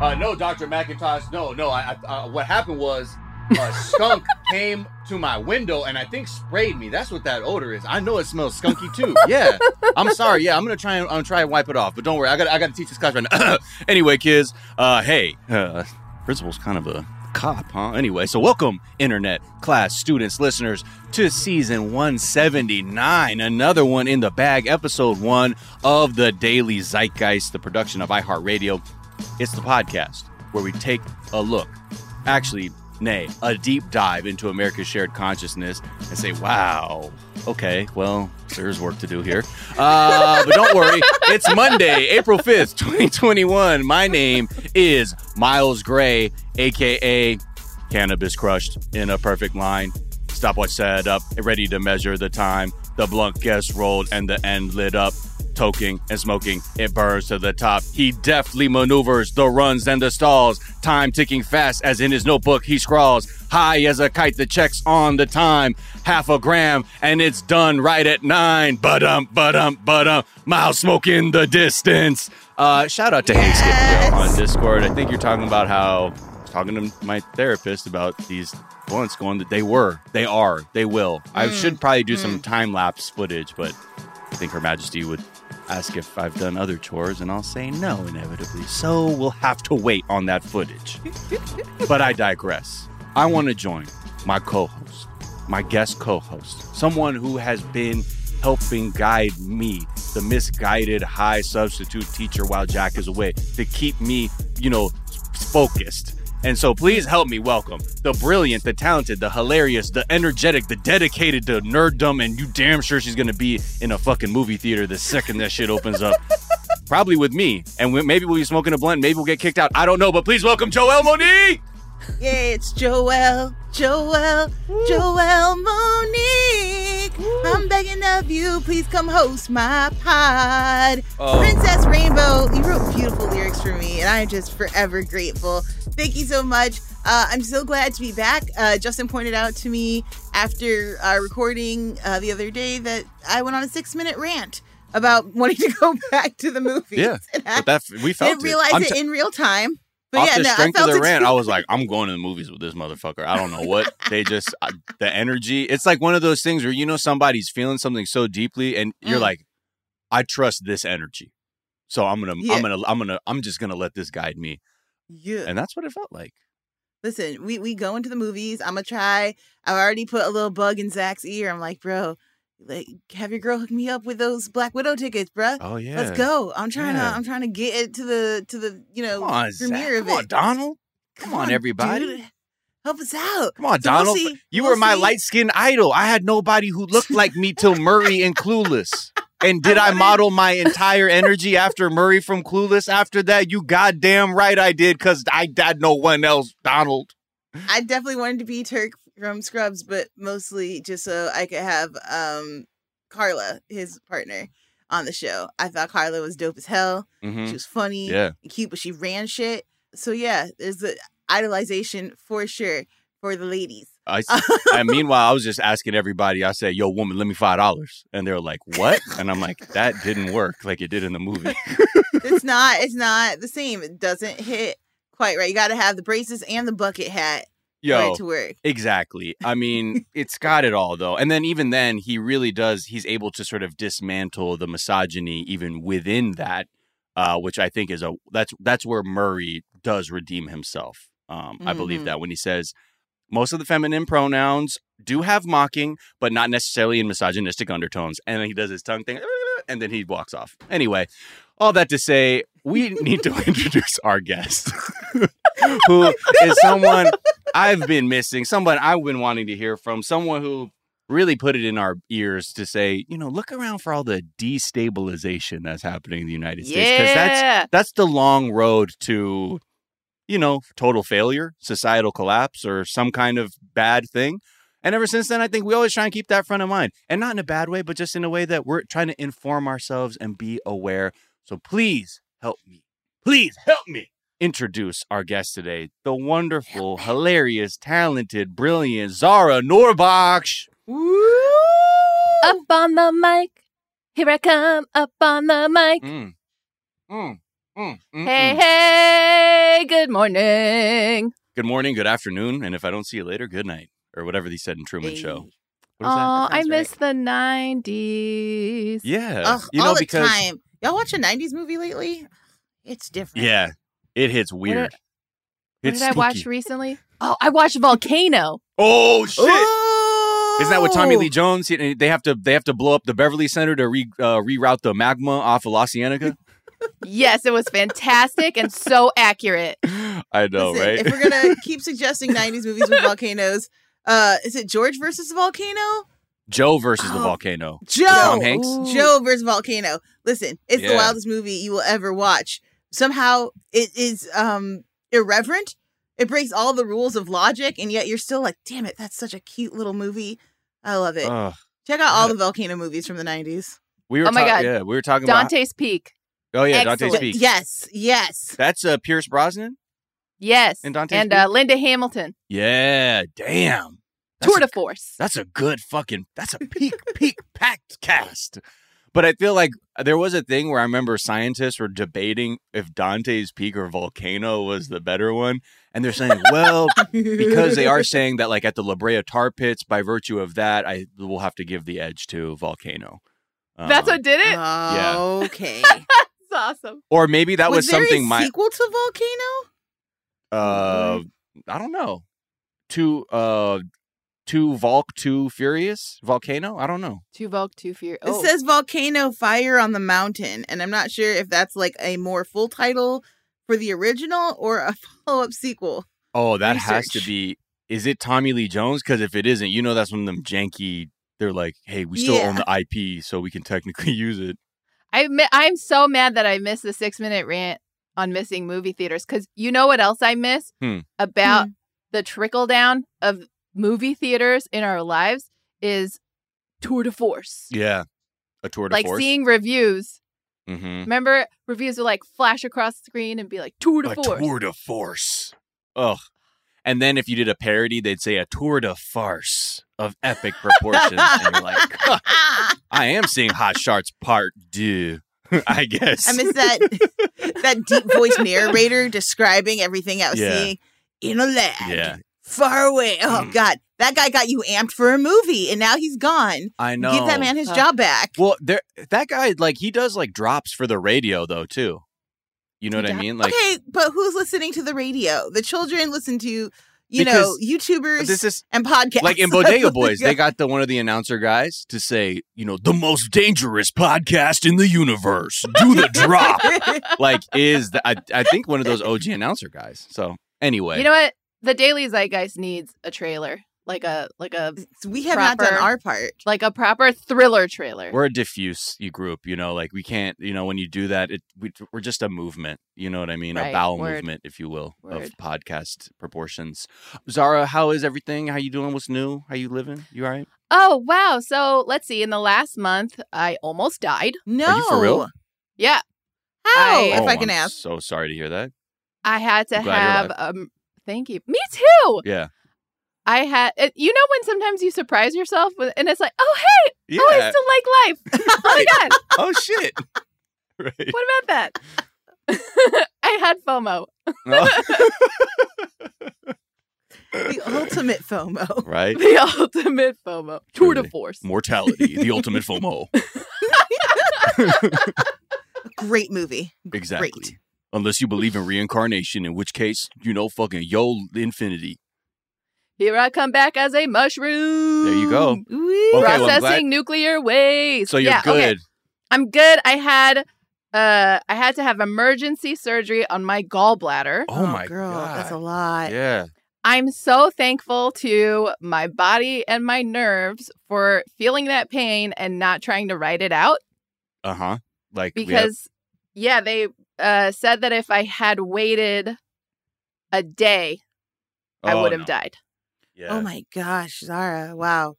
Uh, no, Dr. McIntosh. No, no. I, I uh, what happened was a skunk came to my window and I think sprayed me. That's what that odor is. I know it smells skunky too. Yeah. I'm sorry. Yeah, I'm gonna try and I'm gonna try and wipe it off. But don't worry, I got I got to teach this class right now. anyway, kids. Uh, hey, uh, principal's kind of a cop, huh? Anyway, so welcome, internet, class, students, listeners, to season 179. Another one in the bag, episode one of the Daily Zeitgeist, the production of iHeartRadio. It's the podcast where we take a look, actually, nay, a deep dive into America's shared consciousness and say, wow, okay, well, there's work to do here. Uh, but don't worry, it's Monday, April 5th, 2021. My name is Miles Gray, aka Cannabis Crushed in a Perfect Line. Stopwatch set up, ready to measure the time. The blunt gets rolled and the end lit up. Toking and smoking, it burns to the top. He deftly maneuvers the runs and the stalls. Time ticking fast as in his notebook he scrawls. High as a kite that checks on the time. Half a gram and it's done right at nine. But um, but um, but um, miles smoke in the distance. Uh, shout out to Yes. Hank on Discord. I think you're talking about how talking to my therapist about these blunts going that they were, they are, they will. I should probably do some time lapse footage, but I think Her Majesty would ask if I've done other chores, and I'll say no, inevitably. So we'll have to wait on that footage. but I digress. I want to join my co host, my guest co host, someone who has been helping guide me, the misguided high substitute teacher while Jack is away, to keep me, you know, focused. And so please help me welcome the brilliant, the talented, the hilarious, the energetic, the dedicated, the nerddom, and you damn sure she's gonna be in a fucking movie theater the second that shit opens up. Probably with me. And we, maybe we'll be smoking a blunt, maybe we'll get kicked out. I don't know, but please welcome Joel Monique! Yeah, it's Joelle, Joelle, Joelle Monique. I'm begging of you, please come host my pod. Oh. Princess Rainbow, you wrote beautiful lyrics for me, and I am just forever grateful. Thank you so much. Uh, I'm so glad to be back. Uh, Justin pointed out to me after uh, recording uh, the other day that I went on a six minute rant about wanting to go back to the movies. Yeah, I But that we felt didn't realize I'm it t- in real time. Off yeah, the no, I strength of the rant. I was like, I'm going to the movies with this motherfucker. I don't know what they just I, the energy. It's like one of those things where you know somebody's feeling something so deeply, and you're Mm. like, I trust this energy, so I'm gonna, Yeah. I'm gonna, I'm gonna, I'm just gonna let this guide me, yeah. and that's what it felt like. Listen, we we go into the movies. I'm gonna try. I've already put a little bug in Zach's ear. I'm like, bro, like, have your girl hook me up with those Black Widow tickets, bruh. Oh yeah, Let's go. I'm trying Yeah. to. I'm trying to get it to the to the you know Come on, Zach. premiere of Come on. Donald. Come, on, everybody. dude. Help us out. Come on, So we'll Donald. You We'll were my light skinned idol. I had nobody who looked like me till Murray and Clueless. And did I wanted- model my entire energy after Murray from Clueless after that? You goddamn right I did, because I had no one else, Donald. I definitely wanted to be Turk from Scrubs, but mostly just so I could have um Carla, his partner, on the show. I thought Carla was dope as hell. Mhm. She was funny Yeah. and cute, but she ran shit. So yeah, there's the idolization for sure for the ladies. I, and meanwhile, I was just asking everybody, I said, yo, woman, let me $5. And they're like, what? And I'm like, that didn't work like it did in the movie. it's not it's not the same. It doesn't hit quite right. You got to have the braces and the bucket hat Yo, to work. Exactly. I mean, it's got it all though. And then even then, he really does. He's able to sort of dismantle the misogyny even within that, uh, which I think is a that's that's where Murray does redeem himself. Um, I believe Mhm. that when he says most of the feminine pronouns do have mocking, but not necessarily in misogynistic undertones. And then he does his tongue thing, and then he walks off. Anyway, all that to say, we need to introduce our guest, who is someone I've been missing, someone I've been wanting to hear from, someone who really put it in our ears to say, you know, look around for all the destabilization that's happening in the United States because that's that's the long road to you know total failure societal collapse or some kind of bad thing. And ever since then i think we always try and keep that front of mind. And not in a bad way but just in a way that we're trying to inform ourselves and be aware. So please help me. Please help me introduce our guest today the wonderful hilarious talented brilliant Zahra Noorbakhsh Up on the mic. Here I come up on the mic. mm. Mm. Mm. Mm. Hey, hey, Good morning. Good morning, good afternoon, and if I don't see you later, good night, or whatever they said in Truman Hey. Show. Oh, What is that? I sounds miss the '90s. Yeah, Ugh, you know all the because time. Y'all watch a '90s movie lately? It's different. yeah, it hits weird. did- What it's did I watch recently? Oh, I watched Volcano. Oh shit! Ooh! Isn't that what Tommy Lee Jones? They have to they have to blow up the Beverly Center to re, uh, reroute the magma off of La Cienega. Yes, it was fantastic and so accurate. I know, Listen, right? If we're gonna keep suggesting '90s movies with volcanoes, uh, is it George versus the Volcano? Joe versus the Oh. volcano. Joe. Tom Hanks? Ooh. Joe versus Volcano. Listen, it's the wildest movie you will ever watch. Somehow it is um irreverent. It breaks all the rules of logic, and yet you're still like, damn it, that's such a cute little movie. I love it. Ugh. Check out all the volcano movies from the 90s. we were Oh my ta- God. Yeah, we were talking about. Dante's Peak. Oh yeah, Dante's Peak. Yes, yes. That's uh, Pierce Brosnan. Yes. And Dante's and uh, Linda Hamilton. Yeah, damn. That's Tour a de force. That's a good fucking. That's a peak peak packed cast. But I feel like there was a thing where I remember scientists were debating if Dante's Peak or Volcano was the better one, and they're saying, well, because they are saying that like at the La Brea tar pits, by virtue of that, I will have to give the edge to Volcano. That's Um, what did it. Yeah. Okay. That's awesome. or maybe that was, there something a my sequel to Volcano? uh I don't know. To uh to Volk to Furious Volcano? I don't know. Two Volk, two Fear. It Oh, says Volcano Fire on the Mountain, and I'm not sure if that's like a more full title for the original or a follow up sequel. Oh, that has to be. Is it Tommy Lee Jones? Because if it isn't, you know that's one of them janky. They're like, hey, we still own the IP, so we can technically use it. I mi- I'm so mad that I missed the six minute rant on missing movie theaters because you know what else I miss Hmm. about Hmm. the trickle down of movie theaters in our lives is tour de force. Yeah, a tour de like force. Like seeing reviews. mm-hmm. Remember, reviews would like flash across the screen and be like tour de a force. tour de force. Ugh. And then if you did a parody, they'd say a tour de farce of epic proportions, and you're like, "Huh, I am seeing Hot Shots Part Two. I guess. I miss that that deep voice narrator describing everything I was Yeah. seeing in a lab yeah, far away. Oh Mm. God, that guy got you amped for a movie, and now he's gone. I know. Give that man his Uh, job back. Well, there that guy like he does like drops for the radio though too. You know what I mean? Like okay, but who's listening to the radio? The children listen to, you Because know, YouTubers this is and podcasts. like in Bodega Boys, they got the one of the announcer guys to say, you know, the most dangerous podcast in the universe. Do the drop. like is the, I I think one of those OG announcer guys. So anyway, You know what? The Daily Zeitgeist needs a trailer, like a like a we have not done our part. like a proper thriller trailer. we're a diffuse group, you know, like we can't, you know, when you do that, it we, we're just a movement. You know what I mean? A Right, bowel word. movement, if you will, of podcast proportions. Zahra, how is everything? How you doing? What's new? How you living? You all right? Oh wow! So let's see. In the last month, I almost died. No, you for real? Yeah, How? I- if Oh, I can I'm ask. So sorry to hear that. I had to I'm glad you're have. alive. Thank you. Me too. Yeah. I had. Eh, you know when sometimes you surprise yourself with, and it's like, oh hey, Yeah. oh I still like life. oh my god, oh shit. right. what about that? I had FOMO. Oh. The ultimate FOMO. right? The ultimate FOMO. Tour de force. Mortality, the ultimate FOMO. Great movie. Exactly. Great. Unless you believe in reincarnation, in which case, you know, fucking yo infinity. Here I come back as a mushroom. There you go. Wee. Okay, Processing glad- nuclear waste. So you're yeah, okay. good. I'm good. I had uh I had to have emergency surgery on my gallbladder. Oh, my girl, god. that's a lot. Yeah. I'm so thankful to my body and my nerves for feeling that pain and not trying to write it out Uh huh. Like we have- because yeah, they uh said that if I had waited a day, I Oh, would have no. died. Yeah. Oh my gosh, Zahra. Wow.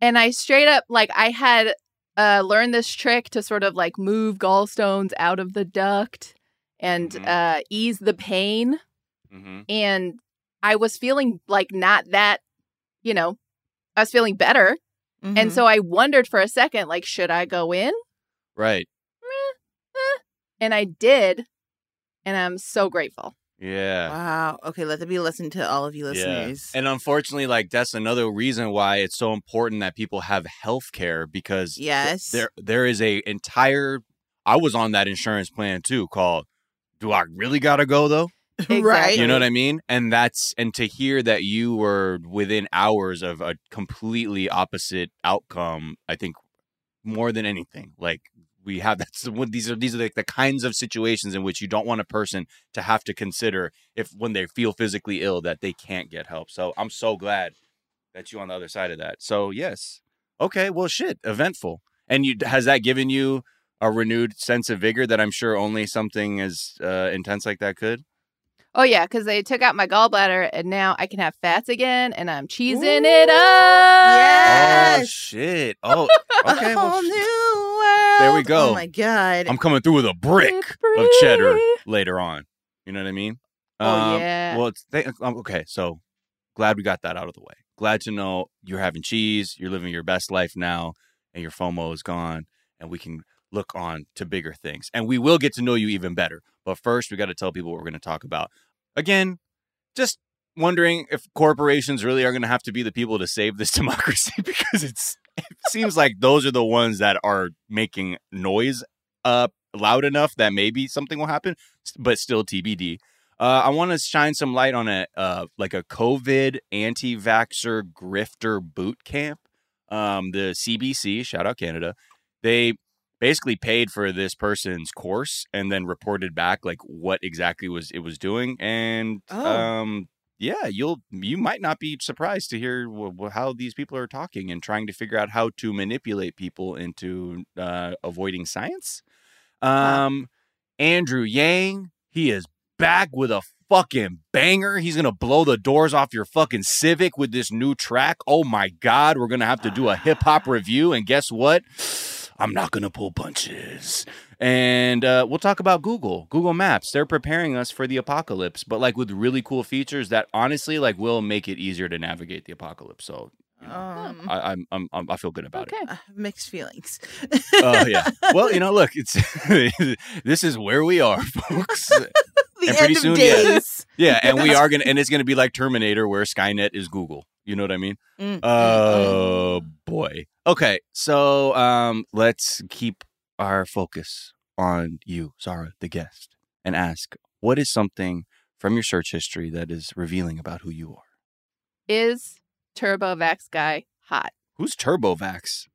And I straight up like I had uh learned this trick to sort of like move gallstones out of the duct and Mhm. uh ease the pain hmm and I was feeling like not that, you know, I was feeling better. Mhm. And so I wondered for a second, like, should I go in? Right. And I did. And I'm so grateful. Yeah. Wow. Okay, let that be a lesson to all of you listeners. And unfortunately, like that's another reason why it's so important that people have health care because th- yes. there there is a entire I was on that insurance plan too called Do I really gotta go though? right. You know what I mean? And that's and to hear that you were within hours of a completely opposite outcome, I think more than anything, like we have that's what these are these are like the kinds of situations in which you don't want a person to have to consider if when they feel physically ill that they can't get help. So I'm so glad that you on the other side of that. So yes. Okay, well shit, eventful. And you has that given you a renewed sense of vigor that I'm sure only something as uh, intense like that could? Oh yeah, because they took out my gallbladder and now I can have fats again, and I'm cheesing it up. Oh shit! Oh, okay. a well, There we go. Oh my god. I'm coming through with a brick of cheddar later on. You know what I mean? Oh, Um, yeah. Well, it's th- um, okay. So glad we got that out of the way. Glad to know you're having cheese. You're living your best life now, and your FOMO is gone, and we can look on to bigger things. And we will get to know you even better. But first, we got to tell people what we're going to talk about. Again, just wondering if corporations really are going to have to be the people to save this democracy because it's it seems like those are the ones that are making noise uh loud enough that maybe something will happen but still tbd uh, I want to shine some light on a uh, like a COVID anti-vaxxer grifter boot camp. Um, the CBC, shout out Canada, they basically paid for this person's course and then reported back like what exactly was it was doing. And Oh. um, yeah, you'll you might not be surprised to hear w- how these people are talking and trying to figure out how to manipulate people into uh, avoiding science. Um, Andrew Yang, he is back with a fucking banger. He's gonna blow the doors off your fucking Civic with this new track. Oh my god, we're gonna have to do a hip hop review, and guess what? I'm not gonna pull punches. And uh, we'll talk about Google, Google Maps. They're preparing us for the apocalypse, but like with really cool features that honestly like will make it easier to navigate the apocalypse. So you know, um, I, I'm, I'm, I'm I feel good about it. Okay. I have mixed feelings. Oh yeah. Well, you know, look, it's this is where we are, folks. the And pretty end of soon, yeah. days. Yeah, and we are gonna, and it's gonna be like Terminator, where Skynet is Google. You know what I mean? Mm, Oh boy. Okay, so um, let's keep our focus on you, Zahra, the guest, and ask what is something from your search history that is revealing about who you are. Is Turbo Vax guy hot? Who's TurboVax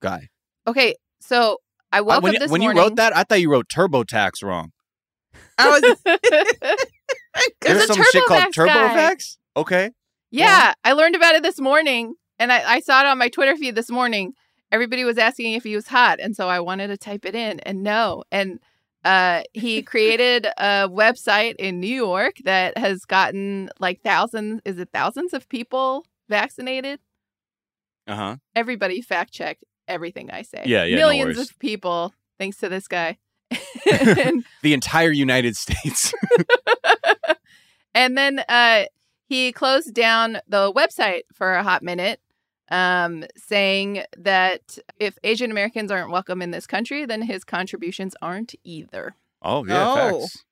guy? Okay, so I I- woke when up you- this when morning. you wrote that, I thought you wrote TurboTax wrong. I was There's some shit called TurboVax. TurboVax. Okay. Yeah, I learned about it this morning, and I, I saw it on my Twitter feed this morning. Everybody was asking if he was hot, and so I wanted to type it in, and no. And uh, he created a website in New York that has gotten like thousands. Is it thousands of people vaccinated? Uh huh. Everybody fact check everything I say. Yeah, yeah, Millions worries. of people, thanks to this guy. and, The entire United States. and then uh, he closed down the website for a hot minute, um, saying that if Asian Americans aren't welcome in this country, then his contributions aren't either. oh yeah, No. facts.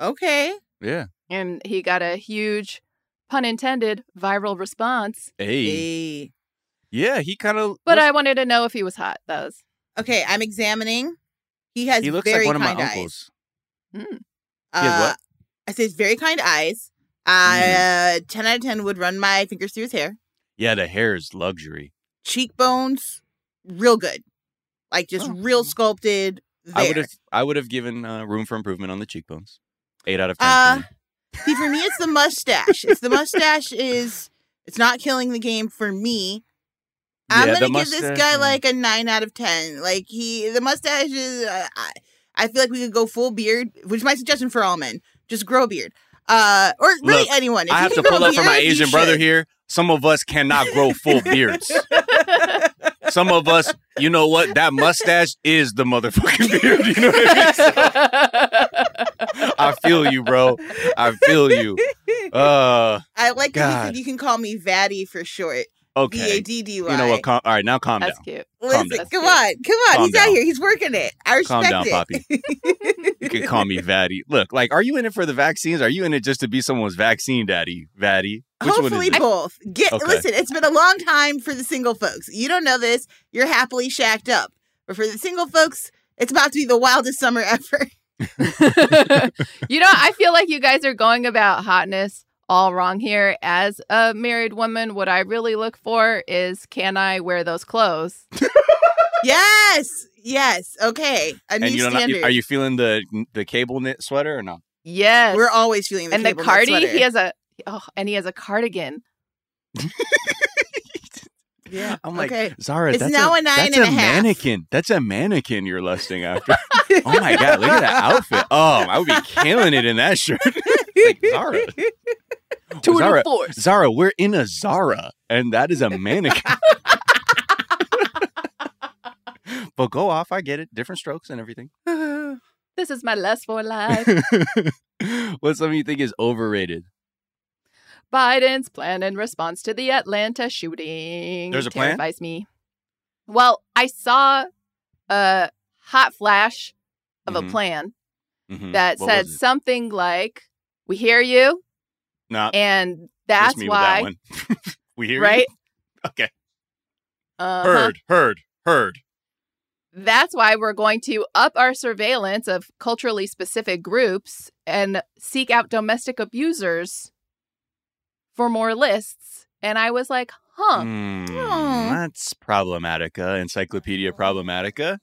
okay. Yeah. And he got a huge, pun intended, viral response. Hey. Hey. Yeah, he kind of. But I wanted to know if he was hot. That was Okay, I'm examining. He has He looks very like one of my kind eyes. uncles. mm, He has what? Uh, I say it's very kind eyes. Mm. Uh, 10 out of 10 would run my fingers through his hair. Yeah, the hair is luxury. Cheekbones, real good. Like just Oh. real sculpted. There. I would have. I would have given uh, room for improvement on the cheekbones. Eight out of ten. Uh, for me. See, for me, it's the mustache. It's the mustache is it's not killing the game for me. I'm Yeah, gonna give this guy yeah. like a nine out of ten. Like he, the mustache is. Uh, I, I feel like we could go full beard, which is my suggestion for all men. Just grow a beard, uh, or really Look, anyone. If I have to pull up for my Asian brother here. Some of us cannot grow full beards. Some of us, you know what? That mustache is the motherfucking beard. You know what I mean? I feel you, bro. I feel you. Uh, I like that he God. said you can call me Vaddy for short. Okay. V A D D Y. You know what? Calm, all right, now calm down. That's down. cute. Calm Listen, down. come on, come on. Calm He's out here. He's working it. I Calm respect down, it. Poppy. You can call me Vaddy. Look, like, are you in it for the vaccines? Are you in it just to be someone's vaccine daddy, Vaddy? Which one Hopefully it? both. Get Okay. listen. It's been a long time for the single folks. You don't know this. You're happily shacked up, but for the single folks, it's about to be the wildest summer ever. you know, I feel like you guys are going about hotness all wrong here. As a married woman, what I really look for is can I wear those clothes? yes, yes. Okay, a new and you don't are you feeling the the cable knit sweater or no? Yes. We're always feeling the and the cable knit cardi, sweater. he has a oh, and he has a cardigan. Yeah. I'm like, okay. Zahra, It's that's now a, a nine that's and a a half. mannequin. That's a mannequin you're lusting after. oh my god, look at that outfit. Oh, I would be killing it in that shirt. like, Zara. Tour Zahra, de force. Zahra, we're in a Zara, and that is a mannequin. but go off, I get it. Different strokes and everything. This is my lust for life. What's something you think is overrated? Biden's plan in response to the Atlanta shooting. There's a plan? terrifies me. Well, I saw a hot flash of Mhm. a plan Mhm. that What said something like, "We hear you, Nah, and that's that why." one. we hear you? Right? Okay. Uh-huh. Heard, heard, heard. That's why we're going to up our surveillance of culturally specific groups and seek out domestic abusers for more lists. And I was like, huh. Aw. that's problematica. Encyclopedia problematica.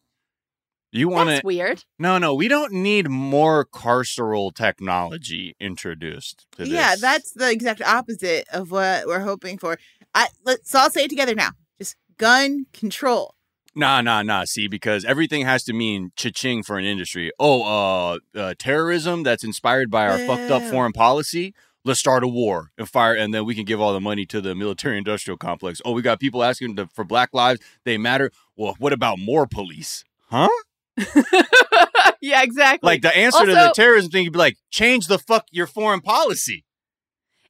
You want to? That's weird. No, no, we don't need more carceral technology introduced to this. Yeah, that's the exact opposite of what we're hoping for. I let's all say it together now. Just gun control. Nah, nah, nah. See, because everything has to mean cha-ching for an industry. Oh, uh, uh terrorism that's inspired by our fucked up foreign policy. Let's start a war and fire, and then we can give all the money to the military-industrial complex. Oh, we got people asking to, for Black lives. They matter. Well, what about more police? Huh? yeah, exactly. Like the answer also, to the terrorism thing, you'd be like, change the fuck your foreign policy.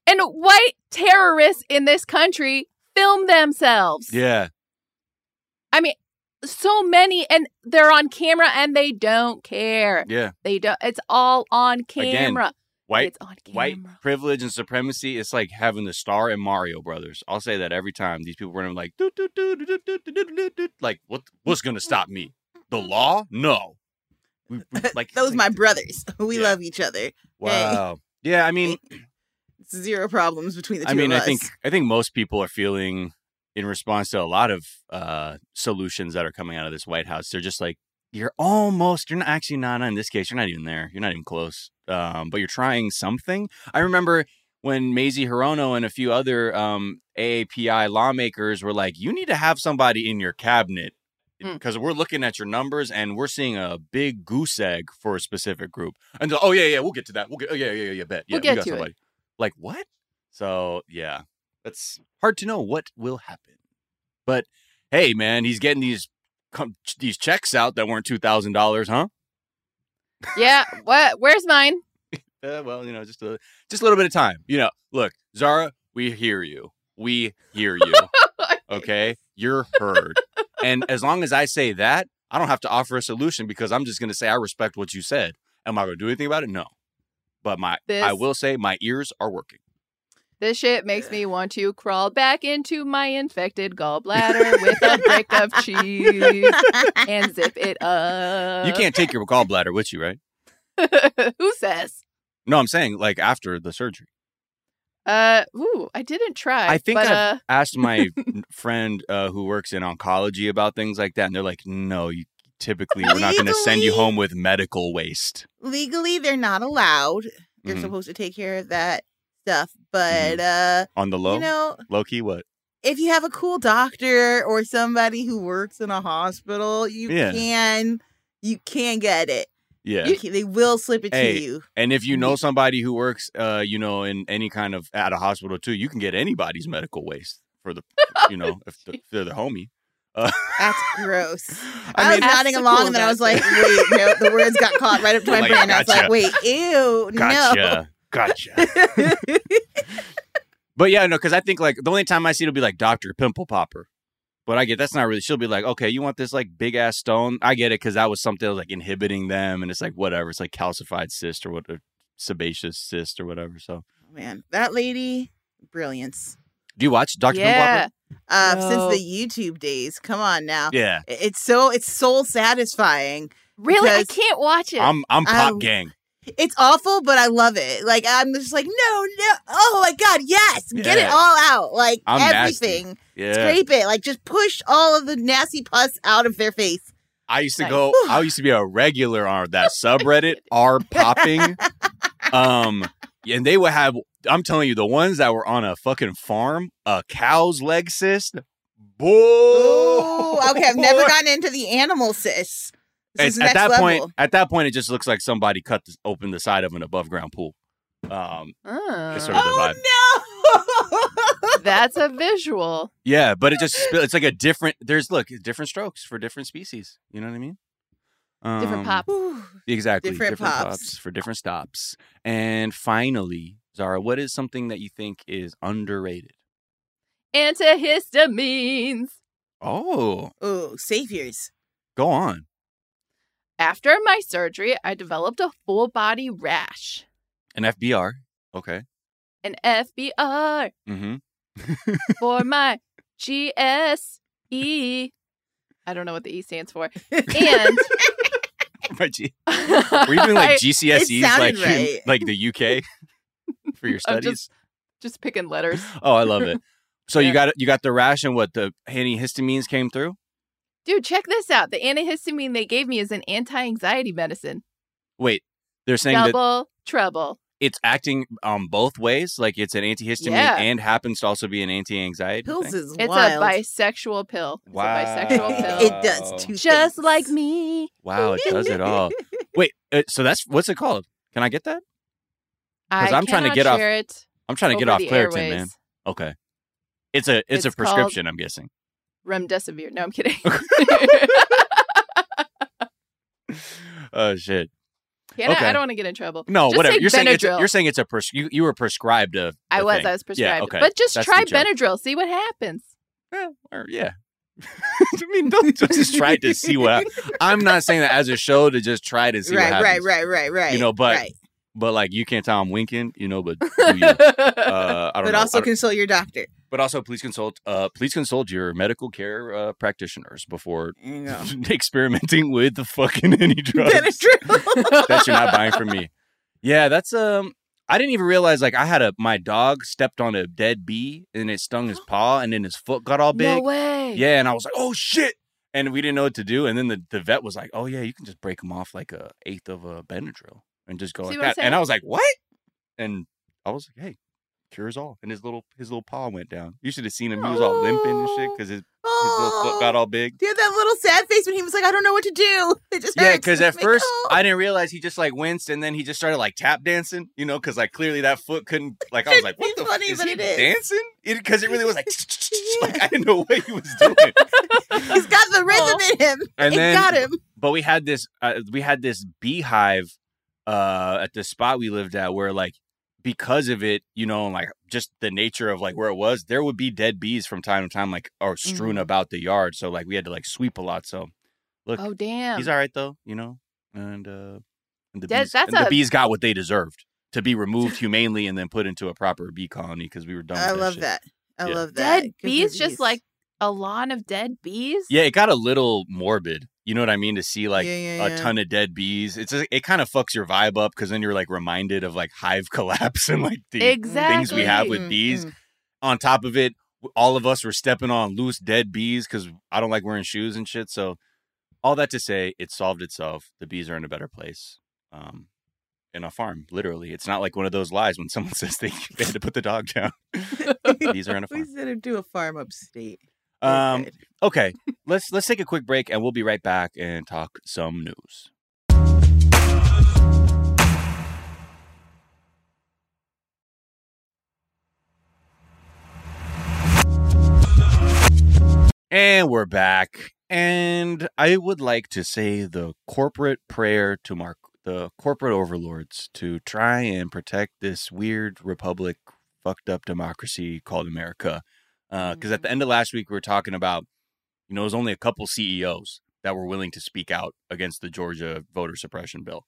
And white terrorists in this country film themselves. Yeah. I mean, so many, and they're on camera and they don't care. Yeah. They don't, it's all on camera. Again, white, it's on camera. white privilege and supremacy. It's like having the star in Mario Brothers. I'll say that every time. These people were like, like, what, what's going to stop me? The law? No. We, we- like Those my brothers. We Yeah. love each other. wow. Yeah i mean zero problems between the two i mean i think i think most people are feeling in response to a lot of uh solutions that are coming out of this white house they're just like you're almost you're not actually not in this case you're not even there. You're not even close. Um but you're trying something. I remember when Mazie Hirono and a few other um, AAPI lawmakers were like, "You need to have somebody in your cabinet Mm. because we're looking at your numbers and we're seeing a big goose egg for a specific group." And oh yeah, yeah, we'll get to that. We'll get, oh, yeah, yeah, yeah, yeah, bet. Yeah, We'll we get got to it. Like what? So yeah, it's hard to know what will happen. But hey, man, he's getting these these checks out that weren't two thousand dollars, huh? yeah. What? Where's mine? Uh, well, you know, just a just a little bit of time. You know, look, Zahra, we hear you. We hear you. Okay, you're heard. and as long as I say that, I don't have to offer a solution because I'm just going to say I respect what you said. Am I going to do anything about it? No. But my This- I will say my ears are working. This shit makes me want to crawl back into my infected gallbladder with a brick of cheese and zip it up. you can't take your gallbladder with you, right? Who says? No, I'm saying like after the surgery. Uh, ooh, I didn't try. I think but, I've uh, asked my friend uh, who works in oncology about things like that, and they're like, "No, you typically we're not going to send you home with medical waste." legally they're not allowed. You're Mhm. supposed to take care of that stuff. But uh On the low, you know, low key, what? if you have a cool doctor or somebody who works in a hospital, you Yeah. can you can get it. Yeah. You they will slip it Hey, to you. And if you know somebody who works, uh, you know, in any kind of at a hospital too, you can get anybody's medical waste for the, you know, if, the, if they're the homie. That's gross. I I, was mean, Ask nodding along cool and then I was like, doctor. wait, no, the words got caught right up to my Like, brain. I was like, wait, ew, no. gotcha, gotcha. But yeah, no, because I think like the only time I see it'll be like Doctor Pimple Popper. But I get that's not really. She'll be like, okay, you want this like big ass stone? I get it because that was something that was like inhibiting them, and it's like whatever. It's like calcified cyst or what, or sebaceous cyst or whatever. So, Oh, man, that lady, brilliance. do you watch Doctor yeah. Pimple Uh, No. Since the YouTube days, come on now. Yeah, It's so it's soul satisfying. Really? I can't watch it. I'm I'm Pop Um, Gang. It's awful, but I love it. Like I'm just like, no, no. Oh my god, yes, get it all out. Like I'm everything. Yeah, Scrape it. Like just push all of the nasty pus out of their face. I used to Nice. go. I used to be a regular on that subreddit. R popping. Um, and they would have. I'm telling you, the ones that were on a fucking farm, a cow's leg cyst. Boy. Ooh, okay, I've never gotten into the animal cis. This is At, at that level. point, at that point, it just looks like somebody cut the, open the side of an above ground pool. Um, Oh. Sort of. Oh no! That's a visual. yeah, but it just—it's like a different. There's look different strokes for different species. You know what I mean? Different Um, pop. Ooh. Exactly. Different pops. for different stops. And finally, Zahra, what is something that you think is underrated? Antihistamines. Oh, Ooh, saviors. go on. After my surgery, I developed a full body rash. An FBR. Okay. An FBR Mm-hmm. for my GSE. I don't know what the E stands for. And my G. Were you doing like GCSEs, like right. like the UK for your studies? just just picking letters. Oh, I love it. So you Yeah. got you got the rash and what the antihistamines came through. Dude, check this out. The antihistamine they gave me is an anti-anxiety medicine. Wait, they're saying that Double trouble. it's acting um both ways, like it's an antihistamine Yeah. and happens to also be an anti-anxiety. Pills thing? is It's wild. a bisexual pill. It's Wow. a bisexual pill. it does two Just things. like me. Wow, it does it all. Wait, uh, so that's what's it called? Can I get that? Because I'm trying to get off- It I'm trying to get off Claritin, airways. man. Okay. It's a it's, a It's called- prescription, I'm guessing. Remdesivir. No, I'm kidding. Oh shit. I? Okay. I don't want to get in trouble. No, Just whatever. You're saying it's a, Benadryl. you're saying it's a pres- you, you were prescribed a, I a was. thing. I was prescribed. Yeah, okay. But just That's try. Benadryl. See what happens. Yeah, or, yeah. I mean, don't just try to see what. hap- I'm not saying that as a show to just try to see what right, right, right, right, right. You know, but right. But like, you can't tell I'm winking, you know. But you? Uh, I don't but know. also don't- consult your doctor. but also, please consult. Uh, please consult your medical care uh, practitioners before There you go. experimenting with the fucking any drugs Benadryl. that you're not buying from me. Yeah, that's um. I didn't even realize like I had a my dog stepped on a dead bee and it stung his paw and then his foot got all big. no way. Yeah, and I was like, oh shit. And we didn't know what to do. And then the, the vet was like, oh yeah, you can just break them off like a eighth of a Benadryl and just go See like that. And I was like, what? And I was like, hey, cures all. And his little his little paw went down. You should have seen him. He was all limping and shit because his, his little foot got all big. You have that little sad face when he was like, I don't know what to do? It just Yeah, because at like, first oh. I didn't realize he just like winced and then he just started like tap dancing, you know, because like clearly that foot couldn't like I was like, what the funny, is he it is. dancing? Because it, really was like, like I didn't know what he was doing. he's got the rhythm in him. And it then got him. but we had this uh, we had this beehive uh at the spot we lived at where like because of it you know like just the nature of like where it was there would be dead bees from time to time like or strewn Mhm. about the yard so like we had to like sweep a lot so look Oh damn. he's all right though you know and uh and the, That- bees, that's and the bees got what they deserved to be removed humanely and then put into a proper bee colony because we were done with I that love shit. that. I Yeah. love that. dead Good for bees, just like a lawn of dead bees. yeah it got a little morbid you know what i mean to see like Yeah, yeah, a yeah. ton of dead bees. It's it kind of fucks your vibe up because then you're like reminded of like hive collapse and like the things we have with bees. mm. On top of it, all of us were stepping on loose dead bees because I don't like wearing shoes and shit. So all that to say, it solved itself. The bees are in a better place. Um, in a farm, literally. It's not like one of those lies when someone says they, they had to put the dog down. These are in a farm. We said him do a farm upstate. Um, okay, let's let's take a quick break and we'll be right back and talk some news. And we're back. And I would like to say the corporate prayer to Mark the corporate overlords to try and protect this weird republic fucked up democracy called America. Because Mm-hmm. at the end of last week, we were talking about, you know, it was only a couple CEOs that were willing to speak out against the Georgia voter suppression bill.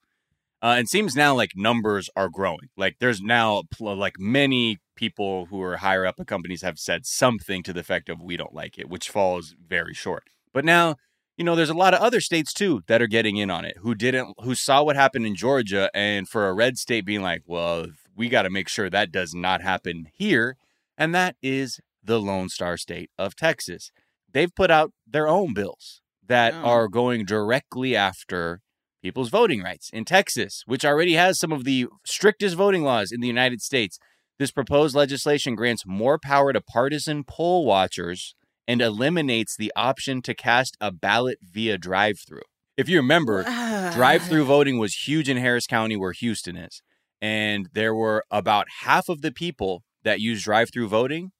Uh, it seems now like numbers are growing. Like there's now like many people who are higher up at companies have said something to the effect of we don't like it, which falls very short. But now, you know, there's a lot of other states too that are getting in on it who didn't, who saw what happened in Georgia, and for a red state being like, well, we got to make sure that does not happen here, and that is the Lone Star State of Texas. They've put out their own bills that Oh. are going directly after people's voting rights in Texas, which already has some of the strictest voting laws in the United States. This proposed legislation grants more power to partisan poll watchers and eliminates the option to cast a ballot via drive through. If you remember, drive through voting was huge in Harris County, where Houston is. And there were about half of the people that use drive through voting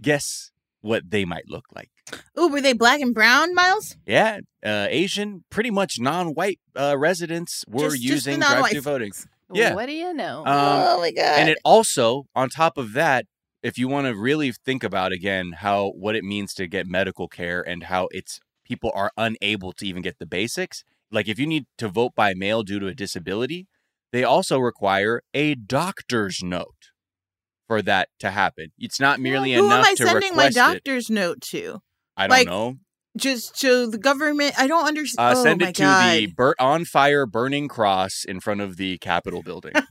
guess what they might look like. Ooh, were they black and brown, Miles? Yeah, uh, Asian, pretty much non-white uh, residents were Just- just using non-white drive-through voting. Yeah. What do you know? Um, oh my god! and it also, on top of that, if you want to really think about again how what it means to get medical care and how it's people are unable to even get the basics. Like if you need to vote by mail due to a disability, they also require a doctor's note for that to happen. It's not merely Who am I to sending my request it. doctor's note to? I don't like, know. Just to the government? I don't understand. Uh, oh send my it to god. the bur- on fire burning cross in front of the Capitol building.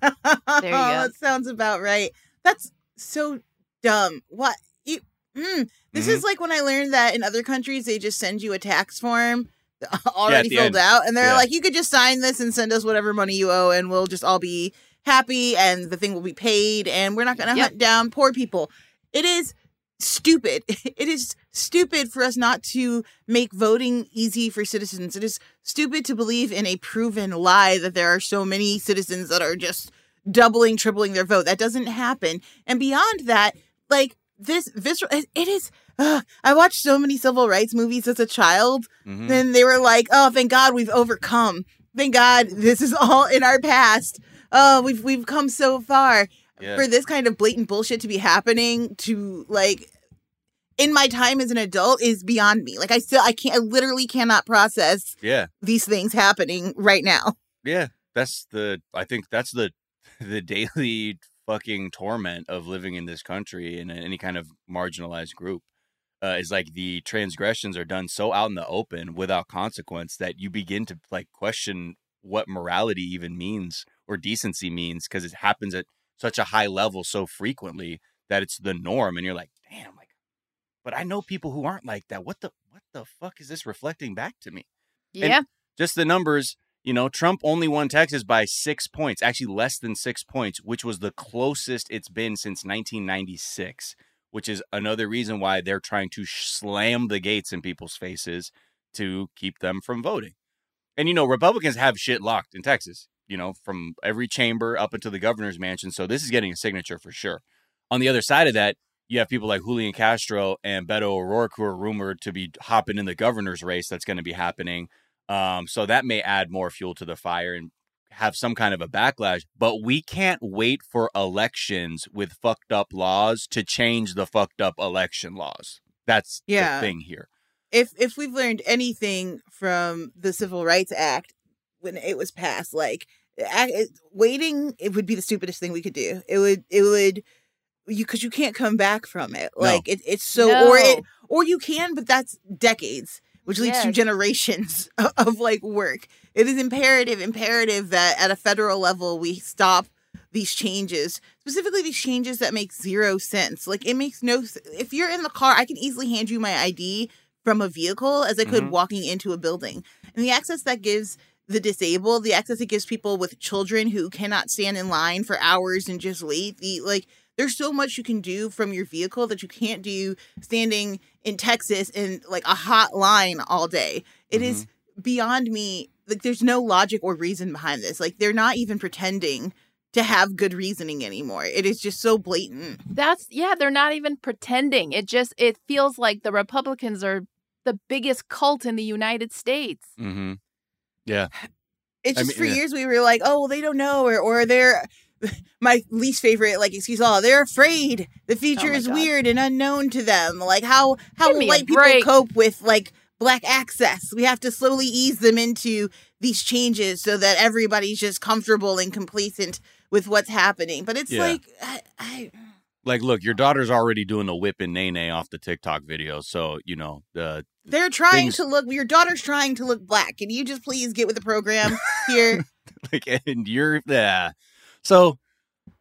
There you go. That sounds about right. That's so dumb. What? You, mm, this Mhm. is like when I learned that in other countries they just send you a tax form already the filled end. out, and they're Yeah. like, you could just sign this and send us whatever money you owe, and we'll just all be happy, and the thing will be paid, and we're not going to Yep. hunt down poor people. It is stupid. It is stupid for us not to make voting easy for citizens. It is stupid to believe in a proven lie that there are so many citizens that are just doubling, tripling their vote. That doesn't happen. And beyond that, like this visceral, it it is. Uh, I watched so many civil rights movies as a child. Mhm. Then they were like, "Oh, thank God we've overcome. Thank God this is all in our past. Oh, we've we've come so far." Yeah. For this kind of blatant bullshit to be happening to like in my time as an adult is beyond me. Like I still I can't I literally cannot process yeah. these things happening right now. Yeah, that's the. I think that's the the daily fucking torment of living in this country in any kind of marginalized group. Uh, is like the transgressions are done so out in the open without consequence that you begin to like question what morality even means or decency means because it happens at such a high level so frequently that it's the norm, and you're like, damn, like, but I know people who aren't like that. What the what the fuck is this reflecting back to me? yeah. just the numbers, you know, Trump only won Texas by six points, actually less than six points, which was the closest it's been since 1996, which is another reason why they're trying to slam the gates in people's faces to keep them from voting. And, you know, Republicans have shit locked in Texas, you know, from every chamber up into the governor's mansion. So this is getting a signature for sure. On the other side of that, you have people like Julian Castro and Beto O'Rourke who are rumored to be hopping in the governor's race that's going to be happening. Um, so that may add more fuel to the fire and have some kind of a backlash. But we can't wait for elections with fucked up laws to change the fucked up election laws. That's Yeah. the thing here. If if we've learned anything from the Civil Rights Act when it was passed, like waiting, it would be the stupidest thing we could do. It would it would you because you can't come back from it. No. Like it, it's so or it or you can, but that's decades, which leads to generations of, of like work. It is imperative, imperative that at a federal level we stop these changes, specifically these changes that make zero sense. Like it makes no. If you're in the car, I can easily hand you my ID from a vehicle as I could Mhm. walking into a building, and the access that gives the disabled, the access it gives people with children who cannot stand in line for hours and just wait. The like there's so much you can do from your vehicle that you can't do standing in Texas in like a hot line all day. It is beyond me. Like there's no logic or reason behind this. Like they're not even pretending to have good reasoning anymore. It is just so blatant. That's yeah, they're not even pretending. It just it feels like the Republicans are the biggest cult in the United States. Mm-hmm. It's I just mean, for yeah. years we were like, oh, well, they don't know, or or they're my least favorite like excuse all they're afraid the oh future Oh is God. weird and unknown to them like how how Give me a white people break. cope with like black access we have to slowly ease them into these changes so that everybody's just comfortable and complacent with what's happening but it's Yeah. like I, I Like, look, your daughter's already doing the whip and nae nae off the TikTok video, so you know the they're trying Things- to look your daughter's trying to look black can you just please get with the program here like, and you're yeah. So,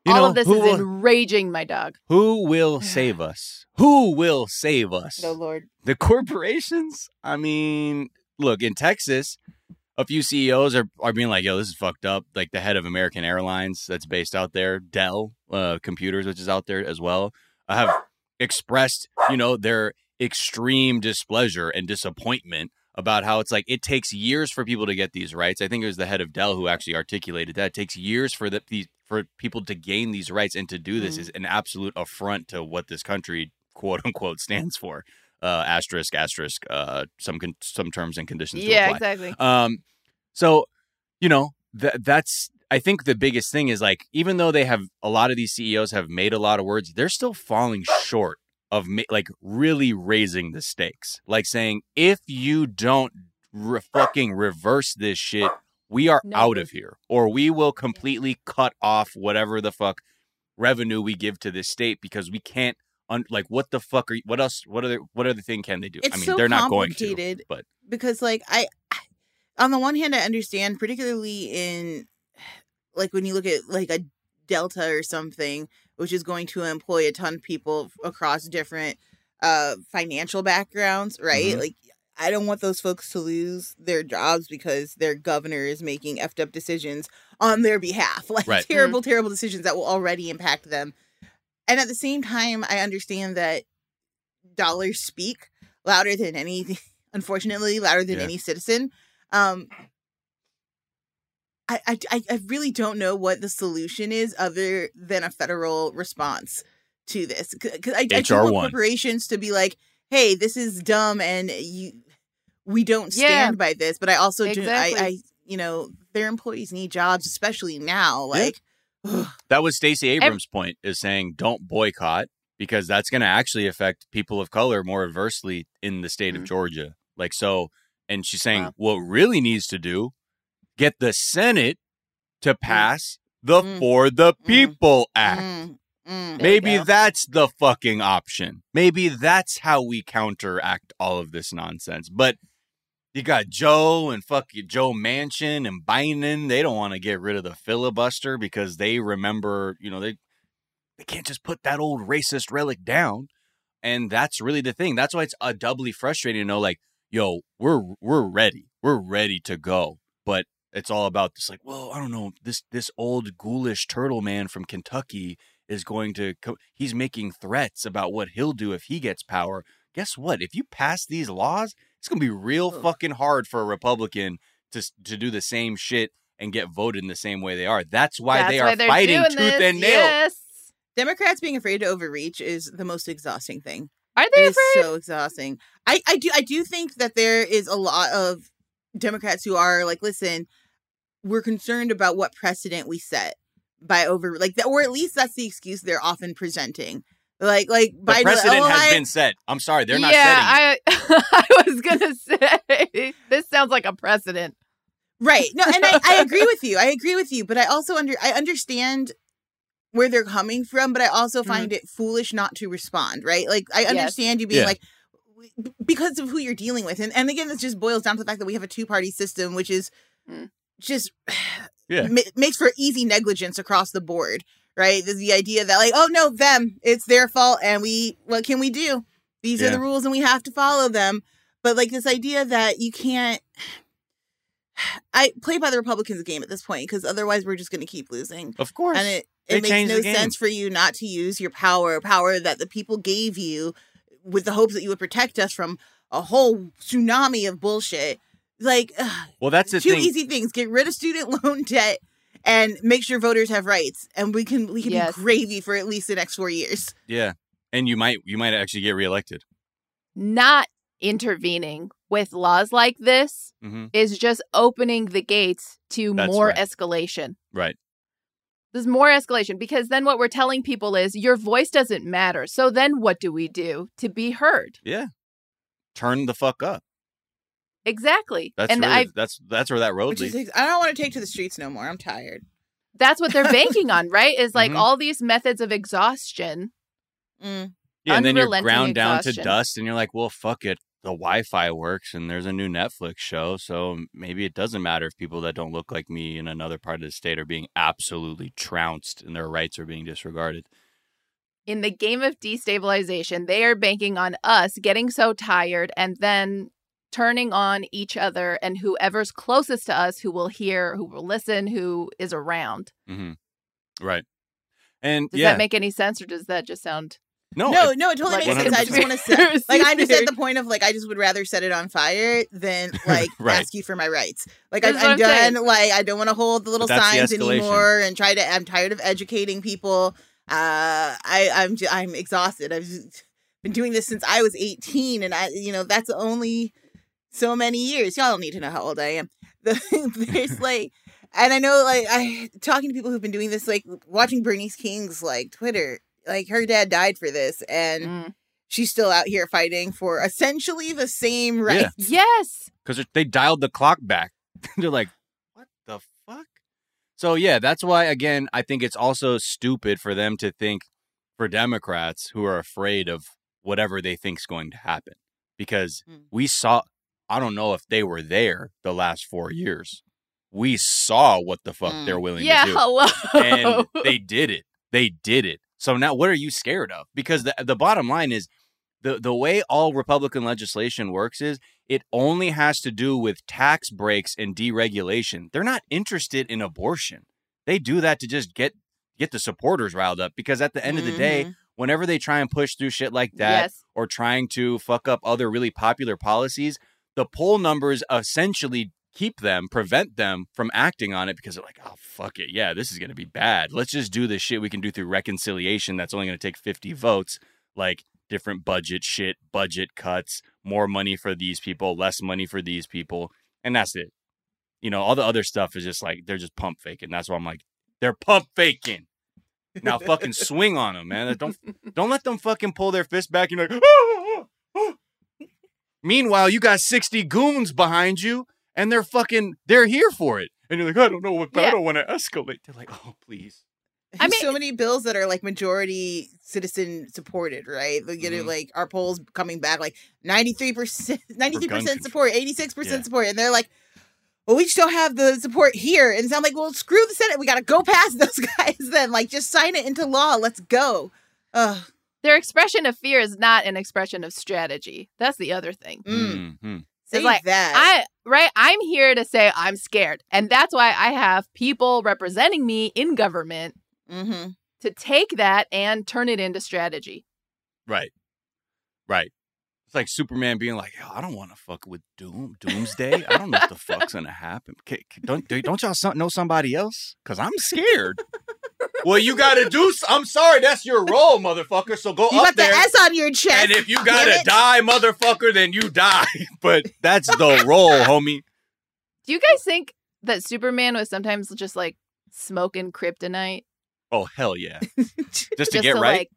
you All know, of this who is will, enraging my dog. who will save us? Who will save us? no lord the corporations i mean look in texas a few ceos are, are being like yo this is fucked up. Like the head of american airlines that's based out there dell uh, computers which is out there as well have expressed you know their extreme displeasure and disappointment about how it's like it takes years for people to get these rights. I think it was the head of dell who actually articulated that. It takes years for the, these for people to gain these rights and to do this Mhm. is an absolute affront to what this country quote unquote stands for uh, asterisk asterisk uh, some con- some terms and conditions. to Yeah, exactly. Um, so you know that that's I think the biggest thing is like even though they have a lot of these CEOs have made a lot of words, they're still falling short of ma- like really raising the stakes. Like saying if you don't re- fucking reverse this shit, we are No. out of here, or we will completely cut off whatever the fuck revenue we give to this state because we can't. Like what the fuck are you, what else what other what other thing can they do? It's I mean so they're not going to, but because like I on the one hand I understand particularly in like when you look at like a Delta or something which is going to employ a ton of people across different uh financial backgrounds, right? Mhm. Like I don't want those folks to lose their jobs because their governor is making effed up decisions on their behalf. Like Right. terrible, terrible decisions that will already impact them. And at the same time, I understand that dollars speak louder than any unfortunately louder than Yeah. any citizen um I, I I- I really don't know what the solution is other than a federal response to this because I, I do want corporations to be like hey this is dumb and you we don't Yeah. stand by this but i also do I, I you know their employees need jobs especially now like ugh. That was Stacey Abrams' point is saying don't boycott because that's going to actually affect people of color more adversely in the state Mhm. of Georgia. Like so, and she's saying Wow. what really needs to do get the Senate to pass the Mm. For the Mm. People Act. Mm, mm. Maybe that's the fucking option. Maybe that's how we counteract all of this nonsense. But you got Joe and fuck you, Joe Manchin and Biden. They don't want to get rid of the filibuster because they remember, you know, they they can't just put that old racist relic down. And that's really the thing. That's why it's uh, doubly frustrating to know, like, yo, we're we're ready, we're ready to go. But it's all about this, like, well, I don't know, this this old ghoulish turtle man from Kentucky is going to co- he's making threats about what he'll do if he gets power. Guess what? If you pass these laws, it's going to be real Ugh. fucking hard for a Republican to to do the same shit and get voted in the same way they are. That's why That's they are they're fighting tooth this. and nail. Yes. democrats being afraid to overreach is the most exhausting thing Are It they is afraid? so exhausting. I, I do I do think that there is a lot of Democrats who are like, listen, we're concerned about what precedent we set by over like that, or at least that's the excuse they're often presenting. Like like The Biden, precedent oh, has I- been set. I'm sorry, they're not setting it. yeah, I I was gonna say this sounds like a precedent. right. No, and I, I agree with you. I agree with you, but I also under I understand where they're coming from, but I also Mm-hmm. find it foolish not to respond, right? Like I understand you being Yeah. like because of who you're dealing with. And and again, this just boils down to the fact that we have a two party system, which is Mm. just Yeah. ma- makes for easy negligence across the board, right? There's the idea that like, oh no, them, it's their fault, and we what can we do? These are the rules, and we have to follow them. But like this idea that you can't. I play by the Republicans' game at this point because otherwise we're just going to keep losing, Of course. and it They it makes no sense for you not to use your power, power that the people gave you, with the hopes that you would protect us from a whole tsunami of bullshit. Like, ugh, well, that's the two thing. easy things: get rid of student loan debt and make sure voters have rights, and we can we can Yes. be gravy for at least the next four years. Yeah. And you might you might actually get reelected. Not intervening with laws like this hmm is just opening the gates to That's more right. escalation. Right. There's more escalation because then what we're telling people is your voice doesn't matter. So then what do we do to be heard? Yeah. Turn the fuck up. Exactly. That's and really, I that's that's where that road leads. is, I don't want to take to the streets no more. I'm tired. that's what they're banking on, right? Is like Mhm. all these methods of exhaustion. Mm. Yeah, and then you're unrelenting ground down to dust, and you're like, well, fuck it. The Wi-Fi works, and there's a new Netflix show, so maybe it doesn't matter if people that don't look like me in another part of the state are being absolutely trounced and their rights are being disregarded. In the game of destabilization, they are banking on us getting so tired and then turning on each other and whoever's closest to us who will hear, who will listen, who is around. hmm Right. And Does yeah, that make any sense or does that just sound no, no, it- no, it totally like makes sense. I just want to set, conspiracy like I'm just at the point of like I just would rather set it on fire than like Right. ask you for my rights. Like I'm, I'm I'm done. saying. Like I don't want to hold the little But that's the signs anymore and try to. I'm tired of educating people. Uh, I I'm I'm exhausted. I've been doing this since I was 18, and I you know that's only so many years. Y'all don't need to know how old I am. The, there's like. And I know, like, I talking to people who've been doing this, like watching Bernice King's like Twitter, like her dad died for this, and Mm. she's still out here fighting for essentially the same Yeah. rights. Yes. because they dialed the clock back. They're like, what the fuck? So yeah, that's why again I think it's also stupid for them to think for Democrats who are afraid of whatever they think's going to happen because Mm. we saw. I don't know if they were there the last four years. We saw what the fuck Mm. they're willing Yeah, to do hello. and they did it. They did it. So now, what are you scared of? Because the the bottom line is the the way all Republican legislation works is it only has to do with tax breaks and deregulation. They're not interested in abortion. They do that to just get get the supporters riled up. Because at the end of the day, Mhm. whenever they try and push through shit like that, yes. or trying to fuck up other really popular policies, the poll numbers essentially keep them, prevent them from acting on it because they're like, oh, fuck it. Yeah, this is going to be bad. Let's just do this shit we can do through reconciliation that's only going to take 50 votes, like different budget shit, budget cuts, more money for these people, less money for these people. And that's it. You know, all the other stuff is just like, they're just pump faking. That's why I'm like, they're pump faking. Now fucking swing on them, man. Don't don't let them fucking pull their fist back and you're like, "Ah, ah, ah." Meanwhile, you got 60 goons behind you and they're fucking they're here for it. And you're like, I don't know what I don't want to escalate. They're like, oh please. I There's mean- so many bills that are like majority citizen supported, right? They get it like our polls coming back like 93%, 93% support, 86% Yeah. support. And they're like, well, we just don't have the support here. And so I'm like, well, screw the Senate. We got to go past those guys then. Like, just sign it into law. Let's go. Ugh. Their expression of fear is not an expression of strategy. That's the other thing. Mm. Mhm. Say like, that. I right, I'm here to say I'm scared. And that's why I have people representing me in government mm-hmm. to take that and turn it into strategy. Right. Right. It's like Superman being like, I don't want to fuck with Doom Doomsday. I don't know what the fuck's gonna happen. Ca- ca- Don't don't y'all know somebody else? Cause I'm scared. well, you gotta do. I'm sorry, that's your role, motherfucker. So go You up got the there. S on your chest. And if you gotta die, motherfucker, then you die. But that's the role, homie. Do you guys think that Superman was sometimes just like smoking kryptonite? Oh hell yeah! Just to just get to, right. like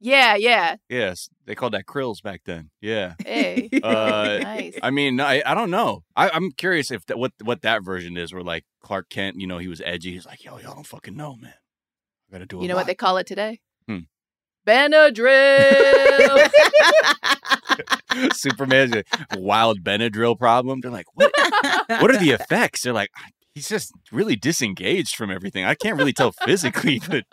Yeah, yeah. yes, they called that krills back then. Yeah. Hey. Uh, nice. I mean, I, I don't know. I, I'm curious if that, what what that version is. Where like Clark Kent, you know, he was edgy. He's like, yo, y'all don't fucking know, man. I gotta do. a You know what they call it today? Hmm. Benadryl. Superman's a wild Benadryl problem. They're like, what? What are the effects? They're like, he's just really disengaged from everything. I can't really tell physically, but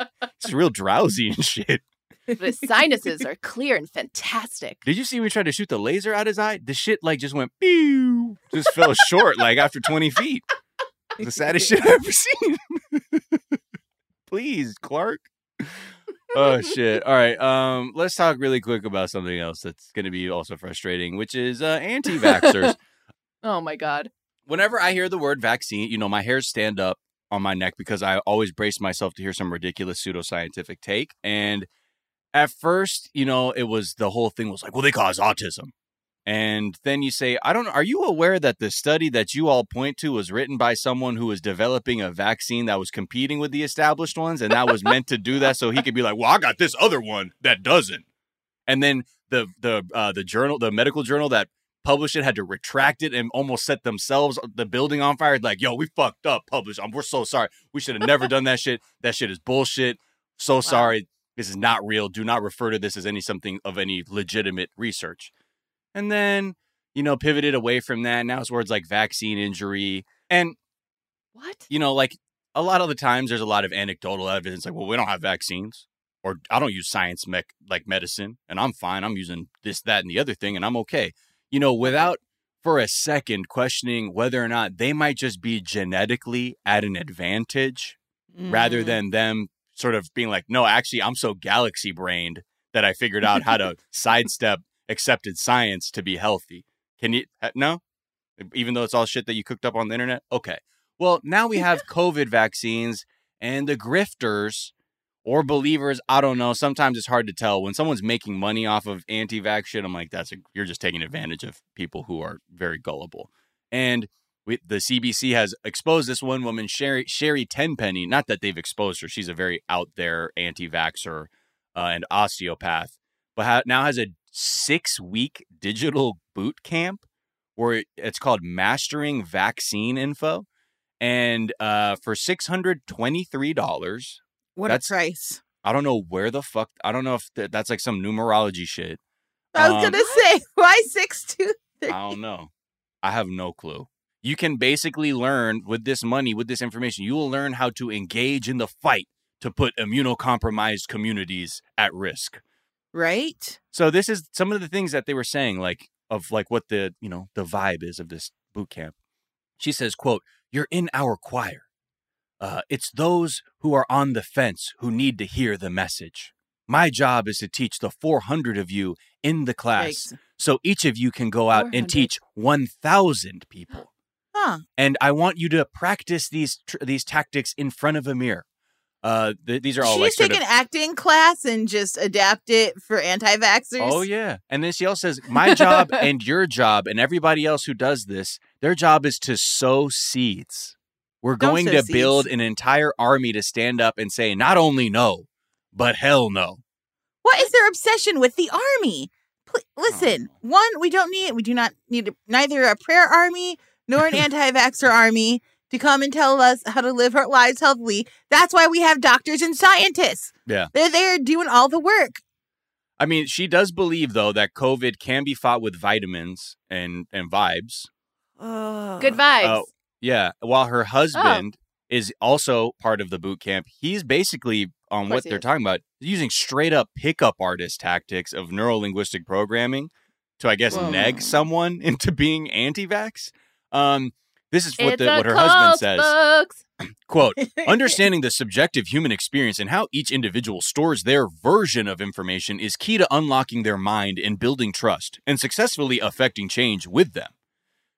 he's real drowsy and shit. But his sinuses are clear and fantastic. Did you see he tried to shoot the laser out his eye? The shit like just went pew, just fell short like after 20 feet. The saddest shit I've ever seen. Please, Clark. Oh shit. All right. Um, let's talk really quick about something else that's gonna be also frustrating, which is uh anti-vaxxers. Oh my god. Whenever I hear the word vaccine, you know, my hairs stand up on my neck because I always brace myself to hear some ridiculous pseudoscientific take. And at first, you know, it was the whole thing was like, well, they cause autism. And then you say, I don't know, are you aware that the study that you all point to was written by someone who was developing a vaccine that was competing with the established ones? And that was meant to do that so he could be like, well, I got this other one that doesn't. And then the the uh, the journal, the medical journal that published it had to retract it and almost set themselves the building on fire. Like, yo, we fucked up. Publish. Um, we're so sorry. We should have never done that shit. That shit is bullshit. So sorry. This is not real. Do not refer to this as any something of any legitimate research. And then, you know, pivoted away from that. Now it's words like vaccine injury. And, What? you know, like a lot of the times there's a lot of anecdotal evidence like, well, we don't have vaccines. Or I don't use science mech like medicine and I'm fine. I'm using this, that, and the other thing and I'm okay. You know, without for a second questioning whether or not they might just be genetically at an advantage rather Mm. than them sort of being like, no, actually, I'm so galaxy brained that I figured out how to sidestep accepted science to be healthy. Can you? uh, No? Even though it's all shit that you cooked up on the internet? Okay. Well, now we have COVID vaccines and the grifters or believers. I don't know. Sometimes it's hard to tell. When someone's making money off of anti vax shit, I'm like, that's a, you're just taking advantage of people who are very gullible. And we, the CBC has exposed this one woman, Sherri Sherri Tenpenny. Not that they've exposed her; she's a very out there anti-vaxxer uh, and osteopath, but ha- now has a six-week digital boot camp where it's called Mastering Vaccine Info, and uh, for six hundred twenty-three dollars. What a price. I don't know where the fuck. I don't know if th- that's like some numerology shit. I was Um, gonna say why six two three. I don't know. I have no clue. You can basically learn with this money, with this information, you will learn how to engage in the fight to put immunocompromised communities at risk. Right? So this is some of the things that they were saying, like of like what the you know the vibe is of this boot camp. She says, "quote You're in our choir. Uh, it's those who are on the fence who need to hear the message. My job is to teach the 400 of you in the class, Yikes. so each of you can go out and teach 1,000 people. Huh. And I want you to practice these tr- these tactics in front of a mirror. Uh, th- these are all She like take of an acting class and just adapt it for anti-vaxxers. Oh yeah. And then she also says, My job and your job and everybody else who does this, their job is to sow seeds. We're Don't going to seeds. build an entire army to stand up and say, not only no, but hell no. What is their obsession with the army? Listen, one, we don't need we do not need a, neither a prayer army nor an anti-vaxxer army to come and tell us how to live our lives healthily. That's why we have doctors and scientists. Yeah. They're there doing all the work. I mean, she does believe though that COVID can be fought with vitamins and and vibes. Good vibes. Oh, yeah. While her husband oh. is also part of the boot camp, he's basically on what they're is. talking about using straight up pickup artist tactics of neuro linguistic programming to, I guess, Whoa. neg someone into being anti-vax. Um, this is what the what her cult, husband says. folks. Quote, understanding the subjective human experience and how each individual stores their version of information is key to unlocking their mind and building trust and successfully affecting change with them.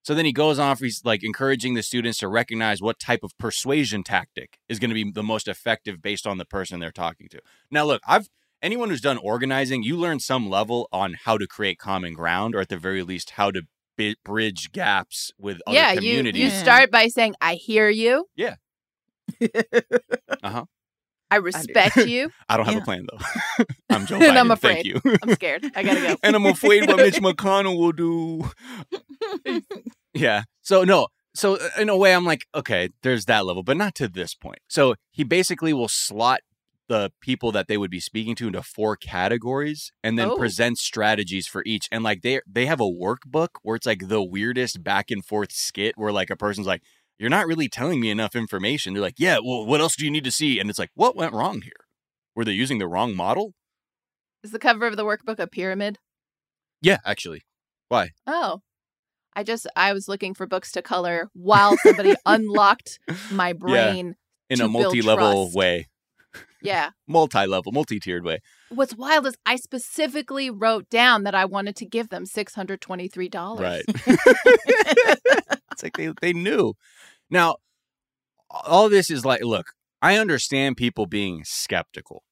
So then he goes on, he's like encouraging the students to recognize what type of persuasion tactic is going to be the most effective based on the person they're talking to. Now, look, I've anyone who's done organizing, you learn some level on how to create common ground, or at the very least, how to bridge gaps with other Yeah, you, communities. you Yeah. start by saying, I hear you. Yeah. uh-huh. I respect you. I don't have Yeah. a plan though. I'm Joe And I'm Thank afraid. you. I'm scared. I gotta go. and I'm afraid what Mitch McConnell will do. Yeah. So no. So uh, in a way, I'm like, okay, there's that level, but not to this point. So he basically will slot the people that they would be speaking to into four categories and then Oh. present strategies for each. And like they they have a workbook where it's like the weirdest back and forth skit where like a person's like, You're not really telling me enough information. They're like, Yeah, well, what else do you need to see? And it's like, what went wrong here? Were they using the wrong model? Is the cover of the workbook a pyramid? Yeah, actually. Why? Oh. I just I was looking for books to color while somebody unlocked my brain. In To a multi-level trust. way. Yeah. Multi-level, multi-tiered way. What's wild is I specifically wrote down that I wanted to give them six hundred twenty-three dollars. Right. it's like they they knew. Now, all this is like, look, I understand people being skeptical.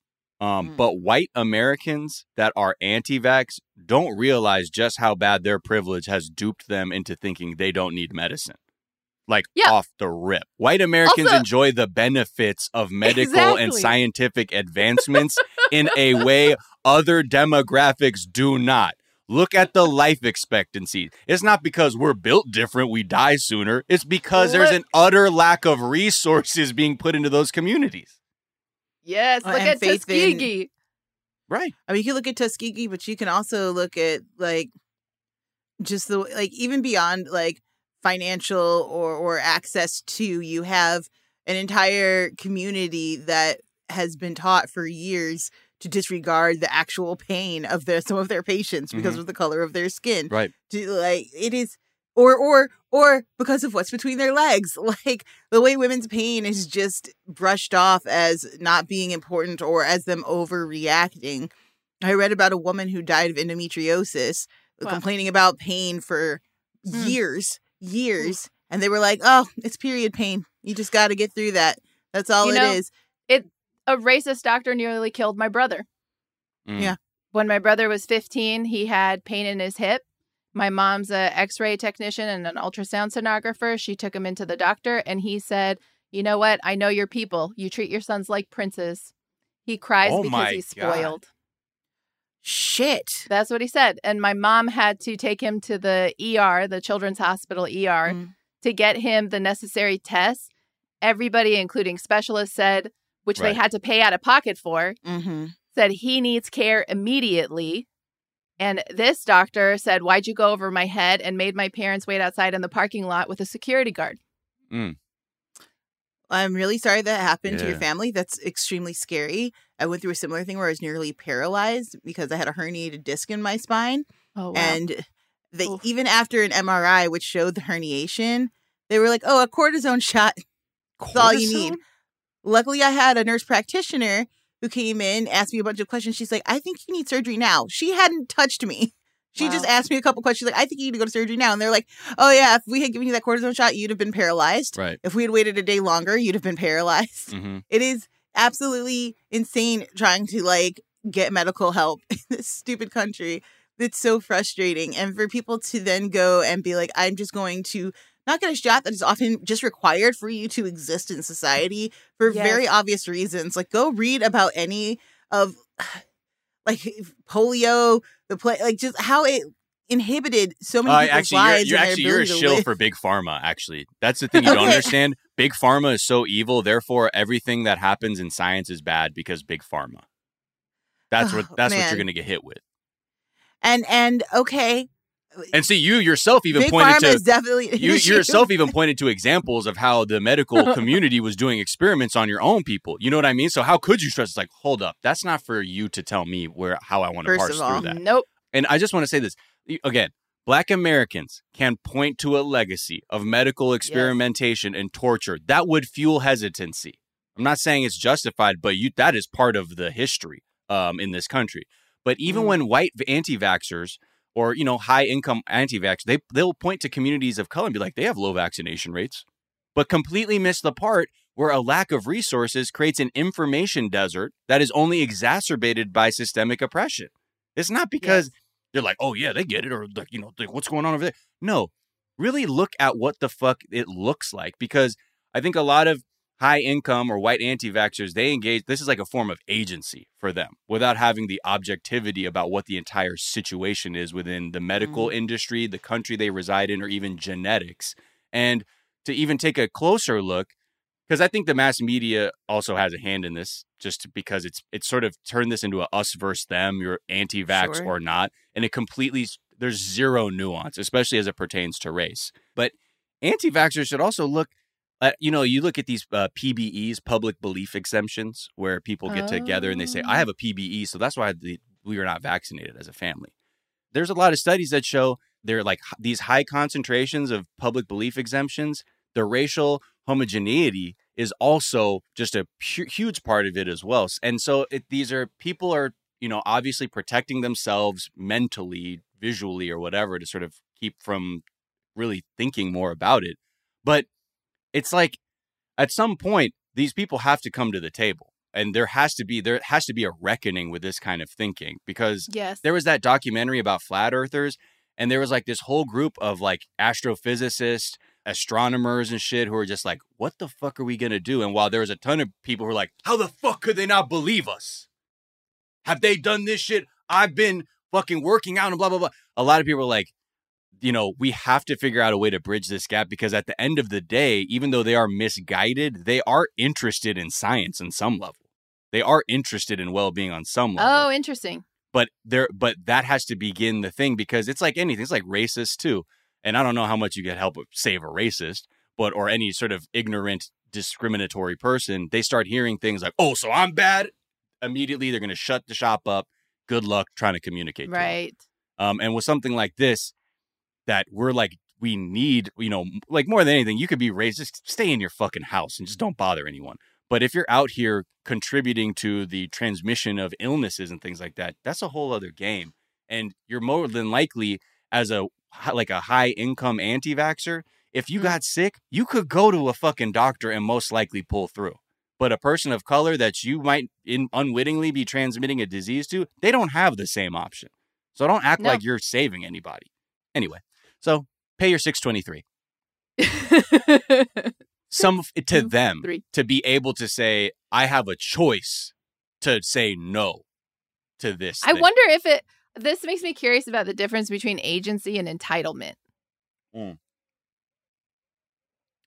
Um, Mm. But white Americans that are anti vax don't realize just how bad their privilege has duped them into thinking they don't need medicine. Like Yeah. off the rip. White Americans Also- enjoy the benefits of medical and scientific advancements in a way other demographics do not. Look at the life expectancy. It's not because we're built different, we die sooner. It's because there's an utter lack of resources being put into those communities. Yes, Uh, look and at faith in- Tuskegee. Right. I mean, you can look at Tuskegee, but you can also look at like just the like even beyond like financial or or access to you have an entire community that has been taught for years to disregard the actual pain of their some of their patients because of the color of their skin. Right. To like it is or or or because of what's between their legs. Like the way women's pain is just brushed off as not being important or as them overreacting. I read about a woman who died of endometriosis, Wow. complaining about pain for Hmm. years, years, and they were like, "Oh, it's period pain. You just got to get through that. That's all You it know, is." A racist doctor nearly killed my brother. Mm. Yeah. When my brother was 15, he had pain in his hip. My mom's a X-ray technician and an ultrasound sonographer. She took him into the doctor, and he said, "You know what? I know your people. You treat your sons like princes." He cries Oh because my he's God. Spoiled. Shit. That's what he said. And my mom had to take him to the ER, the Children's Hospital ER, Mm. to get him the necessary tests. Everybody, including specialists, said, which they had to pay out of pocket for, Mm-hmm. said he needs care immediately. And this doctor said, Why'd you go over my head? and made my parents wait outside in the parking lot with a security guard. I'm really sorry that happened to your family. That's extremely scary. I went through a similar thing where I was nearly paralyzed because I had a herniated disc in my spine. Oh, wow. And they, Oof. even after an MRI, which showed the herniation, they were like, oh, a cortisone shot. That's all you need. Luckily, I had a nurse practitioner who came in, asked me a bunch of questions. She's like, I think you need surgery now. She hadn't touched me. She just asked me a couple questions. Like, I think you need to go to surgery now. And they're like, oh, yeah, if we had given you that cortisone shot, you'd have been paralyzed. Right. If we had waited a day longer, you'd have been paralyzed. hmm It is absolutely insane trying to like get medical help in this stupid country. It's so frustrating. And for people to then go and be like, I'm just going to not get a shot that is often just required for you to exist in society for Yes. very obvious reasons. Like, go read about any of like polio, the play, like just how it inhibited so many Uh, people's actually, you're, you're and actually you're a shill live. for big pharma. Actually, that's the thing you don't understand. Big pharma is so evil. Therefore, everything that happens in science is bad because big pharma. That's what Oh, that's what you're going to get hit with. And and okay, And see, you yourself even big pointed to definitely you issue. yourself even pointed to examples of how the medical community was doing experiments on your own people. You know what I mean? So how could you stress? It's like, hold up, that's not for you to tell me where how I want to parse all, through that. Nope. And I just want to say this again. Black Americans can point to a legacy of medical experimentation and torture that would fuel hesitancy. I'm not saying it's justified, but you that is part of the history um, in this country. But even Mm. when white anti-vaxxers or you know high income anti-vax, they they'll point to communities of color and be like they have low vaccination rates, but completely miss the part where a lack of resources creates an information desert that is only exacerbated by systemic oppression. It's not because they're like, oh yeah, they get it, or like you know, like, what's going on over there? No, really look at what the fuck it looks like because I think a lot of high income or white anti-vaxxers they engage this is like a form of agency for them without having the objectivity about what the entire situation is within the medical mm-hmm. industry the country they reside in or even genetics. And to even take a closer look because i think the mass media also has a hand in this just because it's it's sort of turned this into a us versus them you're anti-vax Sure. or not and it completely there's zero nuance especially as it pertains to race. But anti-vaxxers should also look uh, you know, you look at these uh, PBEs, public belief exemptions, where people get together and they say, "I have a PBE, so that's why the, we are not vaccinated as a family." There's a lot of studies that show there are like these high concentrations of public belief exemptions. The racial homogeneity is also just a pu- huge part of it as well. And so it, these are people are you know obviously protecting themselves mentally, visually, or whatever to sort of keep from really thinking more about it. But it's like at some point these people have to come to the table and there has to be there has to be a reckoning with this kind of thinking because Yes. there was that documentary about flat earthers and there was like this whole group of like astrophysicists astronomers and shit who are just like what the fuck are we gonna do? And while there was a ton of people who were like how the fuck could they not believe us? Have they done this shit? I've been fucking working out and blah blah blah. A lot of people were like you know we have to figure out a way to bridge this gap because at the end of the day even though they are misguided they are interested in science on some level they are interested in well-being on some level Oh, interesting. but there but that has to begin the thing because it's like anything it's like racist too and i don't know how much you can help save a racist but or any sort of ignorant discriminatory person they start hearing things like oh so i'm bad immediately they're going to shut the shop up good luck trying to communicate to. Right. um and with something like this that we're like we need you know like more than anything you could be raised just stay in your fucking house and just don't bother anyone. But if you're out here contributing to the transmission of illnesses and things like that that's a whole other game. And you're more than likely as a like a high income anti-vaxer, if you Mhm. got sick you could go to a fucking doctor and most likely pull through. But a person of color that you might in unwittingly be transmitting a disease to they don't have the same option. So don't act No. like you're saving anybody. Anyway so pay your 623 some to them three. to be able to say i have a choice to say no to this I thing. wonder if it. This makes me curious about the difference between agency and entitlement.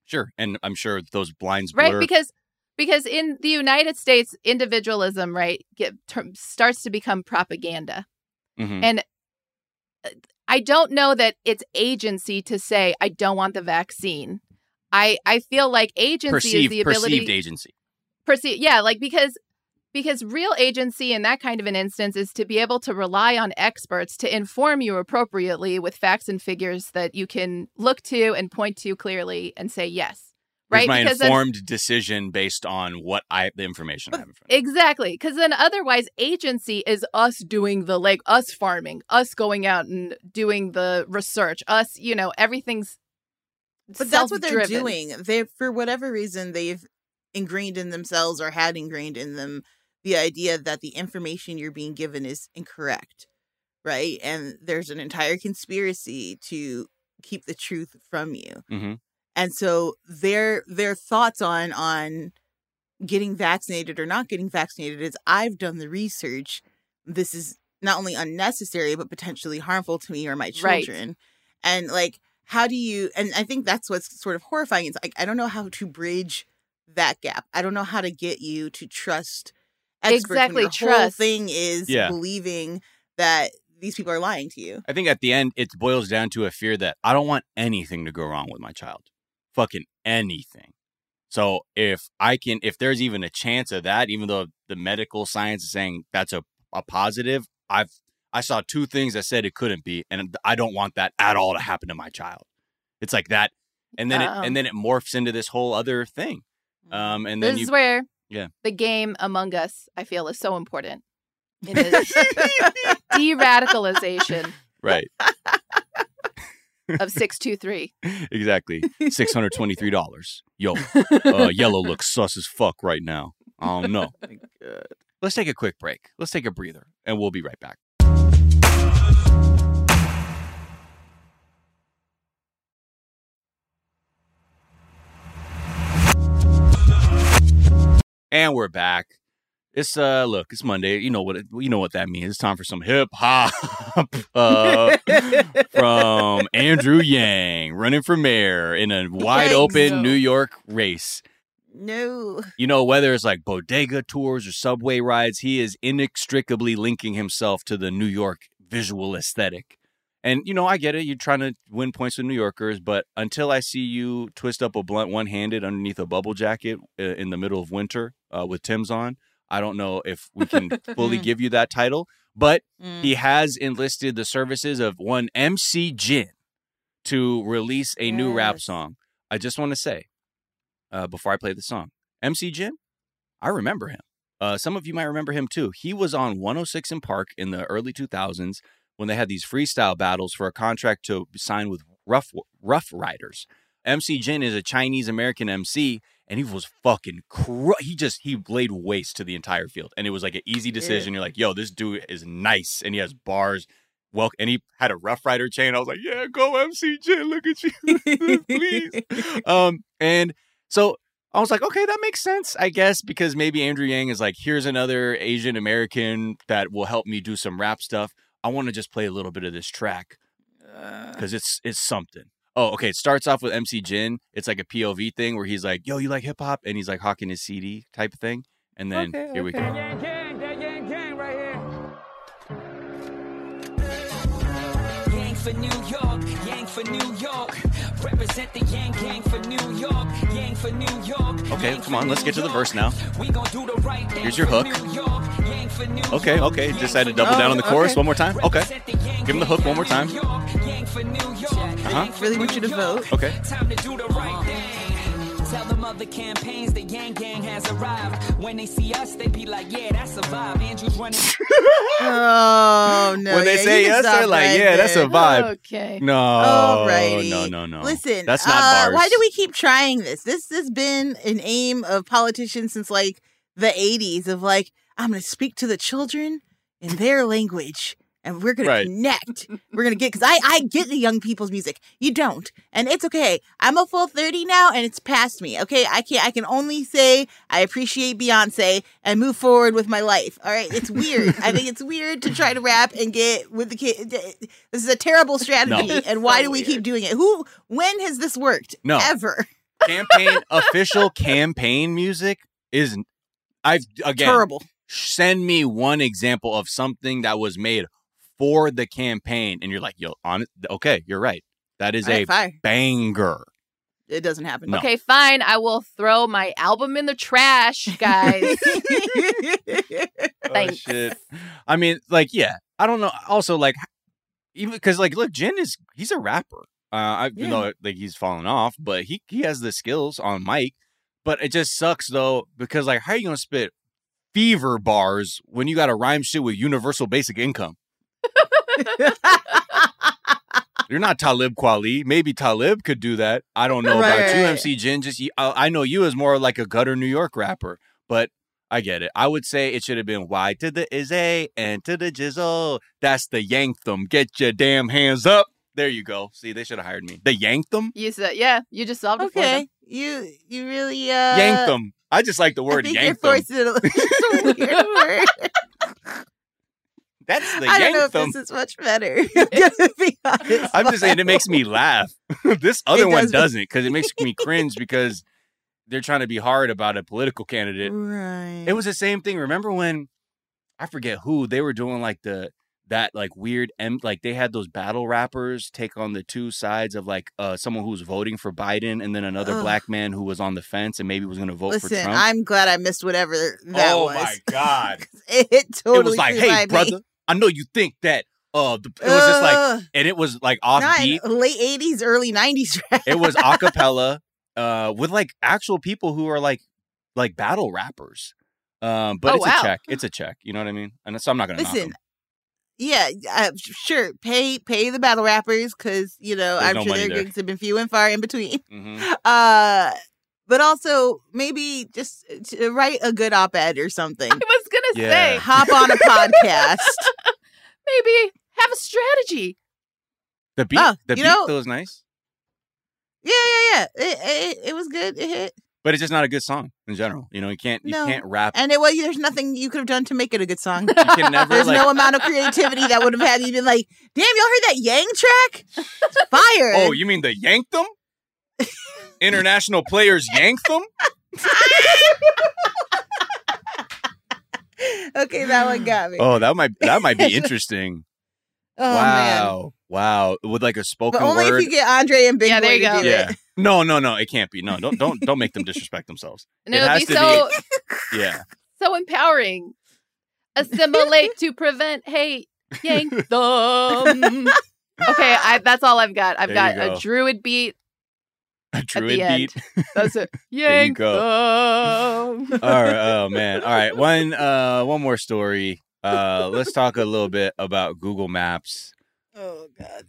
sure and i'm sure those blinds blur. right because because in the united states individualism right get term, starts to become propaganda Mhm. and uh, i don't know that it's agency to say i don't want the vaccine. I i feel like agency is the ability perceived agency. Perceive yeah like because because real agency in that kind of an instance is to be able to rely on experts to inform you appropriately with facts and figures that you can look to and point to clearly and say yes Here's right my because then- informed decision based on what i the information i have in front of. Exactly. Because then otherwise, agency is us doing the like us farming, us going out and doing the research, us, you know, everything's. But that's what they're doing. They, for whatever reason, they've ingrained in themselves or had ingrained in them the idea that the information you're being given is incorrect, right? And there's an entire conspiracy to keep the truth from you. Mhm. And so their their thoughts on on getting vaccinated or not getting vaccinated is I've done the research. This is not only unnecessary but potentially harmful to me or my Right. children. And like how do you and I think that's what's sort of horrifying. It's like I don't know how to bridge that gap. I don't know how to get you to trust experts Exactly, when your whole thing is Yeah. believing that these people are lying to you. I think at the end, it boils down to a fear that I don't want anything to go wrong with my child. Fucking anything. So if I can, if there's even a chance of that, even though the medical science is saying that's a, a positive, I've, I saw two things that said it couldn't be, and I don't want that at all to happen to my child. It's like that. And then, it, Um, and then it morphs into this whole other thing. Um, and then This is where Yeah. the game Among Us, I feel, is so important. It is de-radicalization right, of six two three. exactly. Six hundred twenty-three dollars. Yo, uh, yellow looks sus as fuck right now. I don't know. Let's take a quick break. Let's take a breather, and we'll be right back. And we're back. It's uh look, it's Monday. You know what it, you know what that means. It's time for some hip hop uh, from Andrew Yang running for mayor in a wide Yikes. open New York race. no. You know, whether it's like bodega tours or subway rides, he is inextricably linking himself to the New York visual aesthetic. And, you know, I get it. You're trying to win points with New Yorkers, but until I see you twist up a blunt one handed underneath a bubble jacket uh, in the middle of winter uh, with Tim's on, I don't know if we can fully give you that title. But Mm. he has enlisted the services of one MC Jin to release a new rap song. I just want to say, uh, before I play the song, MC Jin, I remember him. Uh, some of you might remember him too. He was on 106 & Park in the early 2000s when they had these freestyle battles for a contract to sign with Ruff Ruff Ryders. MC Jin is a Chinese American MC, and he was fucking cr- he just he laid waste to the entire field and it was like an easy decision you're like yo this dude is nice and he has bars well and he had a ruff ryder chain i was like yeah go mcj look at you please. Um and so i was like okay that makes sense i guess because maybe andrew yang is like here's another asian american that will help me do some rap stuff. I want to just play a little bit of this track Uh, because it's it's something. Oh, okay. It starts off with MC Jin. It's like a POV thing where he's like, "Yo, you like hip hop?" and he's like hawking his CD type of thing. And then Okay, here we okay. go. Gang, gang, that gang, gang right here. Yang for New York, Yang for New York. Represent the Yang Gang for New York, Yang for New York. Okay, come on, let's get to the verse now. We gon' do the right thing Here's your hook. New York, Yang for New Okay, okay. Yang Decided to double down on the chorus one more time. Okay. Represent the Yang Give him the hook one more time. Uh-huh. Yang for Really want you to vote. Okay. Time to do the right thing. Tell them other campaigns the Yang Gang has arrived. When they see us, they be like, yeah, that's a vibe. Andrew's running. oh no! when they yeah, say you can yes, they're like, right "Yeah, that's a vibe." Okay. No, Alrighty. no, no, no. Listen, that's not uh, bars. Why do we keep trying this? This has been an aim of politicians since like the '80s. Of like, I'm going to speak to the children in their language, and we're going Right. to connect. We're going to get because I I get the young people's music. You don't, and it's okay. I'm a full 30 now, and it's past me. Okay, I can't. I can only say I appreciate Beyonce and move forward with my life. All right, it's weird. I think it's weird to try to rap and get with the kid. This is a terrible strategy. And why So do we weird. keep doing it? Who? When has this worked? No. ever. campaign official campaign music isn't. I've again Terrible. send me one example of something that was made for the campaign and you're like yo on it okay you're right that is All right, a fire. banger It doesn't happen. No. Okay, fine. I will throw my album in the trash, guys. Thanks. Oh, shit. I mean, like, yeah. I don't know. Also, like, even because, like, look, Jin is he's a rapper. Uh, I, Yeah. you know, like he's fallen off, but he he has the skills on mic. But it just sucks though because, like, how are you gonna spit fever bars when you got to rhyme shit with universal basic income? You're not Talib Kweli. Maybe Talib could do that. I don't know Right, about you, right. MC Jin. Just I, I know you as more like a gutter New York rapper, but I get it. I would say it should have been Y to the is A and to the jizzle. That's the Yankthem. Get your damn hands up. There you go. See, they should have hired me. The Yankthem? You said, yeah, you just solved it for them. okay, you you really uh Yankthem. I just like the I word think you're Yankthem. forcing it. It's a weird word. That's the I don't know if Yankthem. this is much better. to be honest, I'm just saying it makes me laugh. this other It one does. doesn't because it makes me cringe because they're trying to be hard about a political candidate. right. It was the same thing. Remember when I forget who they were doing like the that like weird M like they had those battle rappers take on the two sides of like uh someone who was voting for Biden and then another Ugh. black man who was on the fence and maybe was going to vote for Listen, Trump. I'm glad I missed whatever that oh was. Oh my god! It, it totally it was like, hey by me. I know you think that uh the, it was just like and it was like offbeat. late '80s, early '90s rap. it was a cappella uh with like actual people who are like like battle rappers. Um, but Oh, it's wow. a check. It's a check. You know what I mean? And so I'm not gonna knock Listen, yeah, uh, sure. Pay pay the battle rappers because you know There's I'm no sure their there. gigs have been few and far in between. Mhm. Uh, but also maybe just to write a good op-ed or something. I was gonna Yeah. say Hop on a podcast. maybe have a strategy. The beat, Oh, the beat know- though is nice, Yeah, yeah, yeah. It, it, it was good. It hit, but it's just not a good song in general. You know, you can't you No. can't rap. and it was. There's nothing you could have done to make it a good song. You can never There's like. no amount of creativity that would have had you been like, "Damn, y'all heard that Yang track? It's fire!" oh, you mean the Yankthem? International players Yankthem? okay, that one got me. Oh, that might that might be interesting. Oh, man. wow, wow, with like a spoken But only word. if you get Andre and Big Yeah, Boi there you to go. do yeah. it. No, no, no. It can't be. No, don't don't don't make them disrespect themselves. And It it'll has be to so Yeah. so empowering. Assimilate to prevent hate. Yank them. Okay, I, that's all I've got. I've There you got a druid beat. A druid end. beat. That's it. There you Yank go. them. All right. Oh man. All right. One uh one more story. Uh let's talk a little bit about Google Maps. Oh God.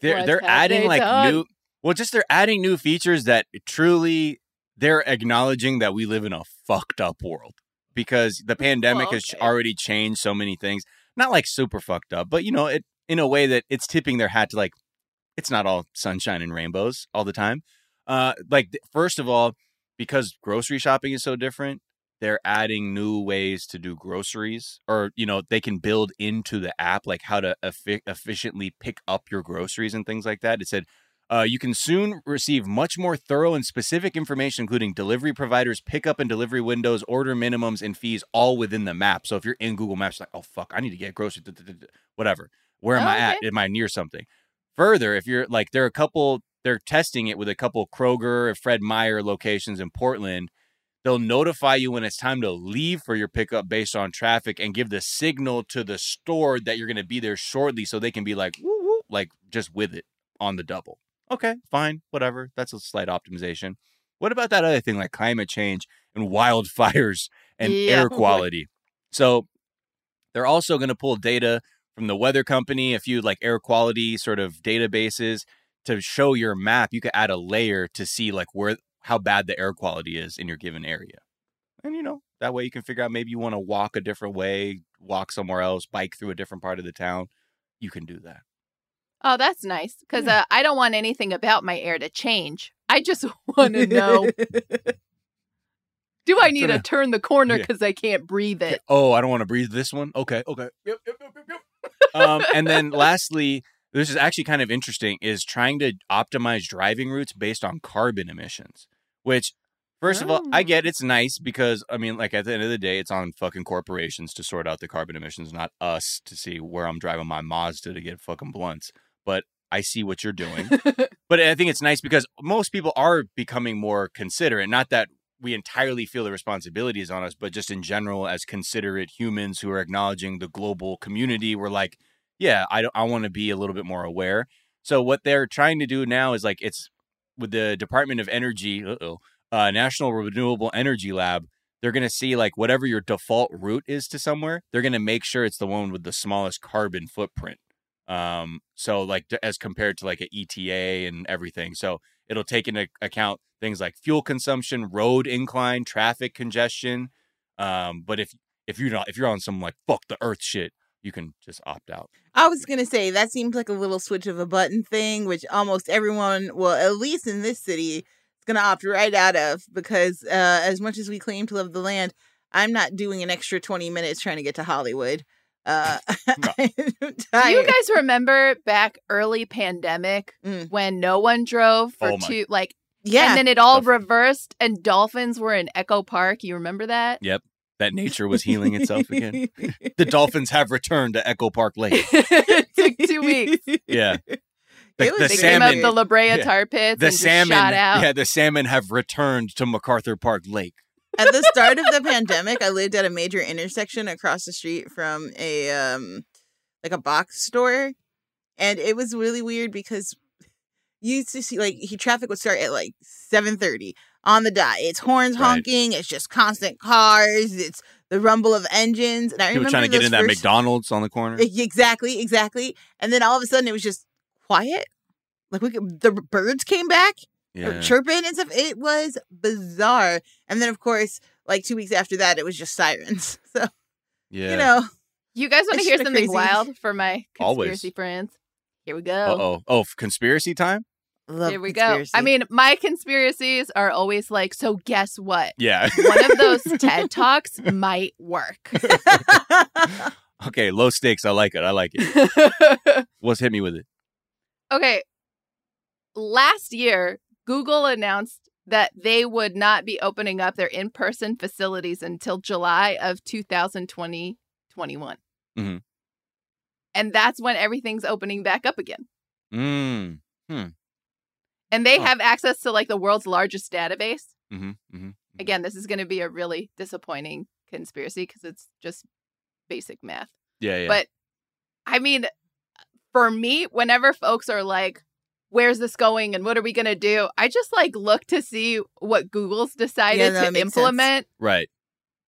They're What they're adding like done? new well just they're adding new features that truly they're acknowledging that we live in a fucked up world because the pandemic has okay. already changed so many things. Not like super fucked up, but you know, it in a way that it's tipping their hat to like it's not all sunshine and rainbows all the time. Uh like first of all, because grocery shopping is so different, they're adding new ways to do groceries or you know, they can build into the app like how to effi- efficiently pick up your groceries and things like that. It said uh, you can soon receive much more thorough and specific information, including delivery providers, pickup and delivery windows, order minimums, and fees, all within the map. So if you're in Google Maps, like, oh fuck, I need to get groceries, whatever. Where am Oh, I at? Am I near something? Further, if you're like, there are a couple, they're testing it with a couple Kroger or Fred Meyer locations in Portland. They'll notify you when it's time to leave for your pickup based on traffic and give the signal to the store that you're going to be there shortly so they can be like, woo, woo, like just with it on the double. Okay, fine, whatever. That's a slight optimization. What about that other thing like climate change and wildfires and Yeah. air oh quality? So they're also going to pull data from the weather company, a few like air quality sort of databases to show your map. You could add a layer to see like where how bad the air quality is in your given area. And you know, that way you can figure out maybe you want to walk a different way, walk somewhere else, bike through a different part of the town. You can do that. Oh, that's nice because uh, I don't want anything about my air to change. I just want to know do I need to turn the corner Yeah. because I can't breathe it? Oh, I don't want to breathe this one. Okay, okay. Yep, yep, yep, yep, yep. um, and then lastly, this is actually kind of interesting, is trying to optimize driving routes based on carbon emissions. Which, first of all, I Oh. get it's nice because I mean, like at the end of the day, it's on fucking corporations to sort out the carbon emissions, not us to see where I'm driving my Mazda to get fucking blunts. But I see what you're doing. but I think it's nice because most people are becoming more considerate. Not that we entirely feel the responsibility is on us, but just in general, as considerate humans who are acknowledging the global community, we're like, yeah, I, I want to be a little bit more aware. So what they're trying to do now is like it's with the Department of Energy, uh-oh, uh, National Renewable Energy Lab. They're going to see like whatever your default route is to somewhere. They're going to make sure it's the one with the smallest carbon footprint. Um, so like as compared to like an ETA and everything. So it'll take into account things like fuel consumption, road incline, traffic congestion. Um, but if if you're not if you're on some like fuck the earth shit, you can just opt out. I was gonna say that seems like a little switch of a button thing, which almost everyone, well, at least in this city, is gonna opt right out of because uh, as much as we claim to love the land, I'm not doing an extra 20 minutes trying to get to Hollywood. Uh, I'm Do you guys remember back early pandemic Mm. when no one drove for Oh my- two like yeah, and then it all Definitely. reversed and dolphins were in Echo Park. You remember that? Yep. That nature was healing itself again. The dolphins have returned to Echo Park Lake. it took two weeks. Yeah. It The, was the They salmon- came out the La Brea Yeah. tar pits the and just salmon shot out. yeah the salmon have returned to macarthur park lake at the start of the pandemic, I lived at a major intersection across the street from a um like a box store. And it was really weird because you used to see like he traffic would start at like seven thirty on the dot. It's horns Right. honking, it's just constant cars, it's the rumble of engines. And I people remember trying to get in that mcdonald's on the corner Exactly, exactly. And then all of a sudden it was just quiet. Like we could, the birds came back yeah chirping and stuff. It was bizarre. And then, of course, like two weeks after that, it was just sirens. So, yeah you know, You guys want to hear something crazy. wild for my Always. conspiracy friends? Here we go. uh-oh oh conspiracy time love Here we conspiracy. go. I mean, my conspiracies are always like, so guess what? yeah One of those TED Talks might work. okay low stakes i like it i like it what's hit me with it okay. Last year, Google announced that they would not be opening up their in person facilities until July of 2020 21. Mhm. And that's when everything's opening back up again. mm. And they Huh. have access to like the world's largest database. mm-hmm, mm-hmm. Again, this is going to be a really disappointing conspiracy because it's just basic math. yeah yeah But I mean, for me, whenever folks are like, where's this going and what are we going to do? I just like look to see what Google's decided that to makes sense. implement right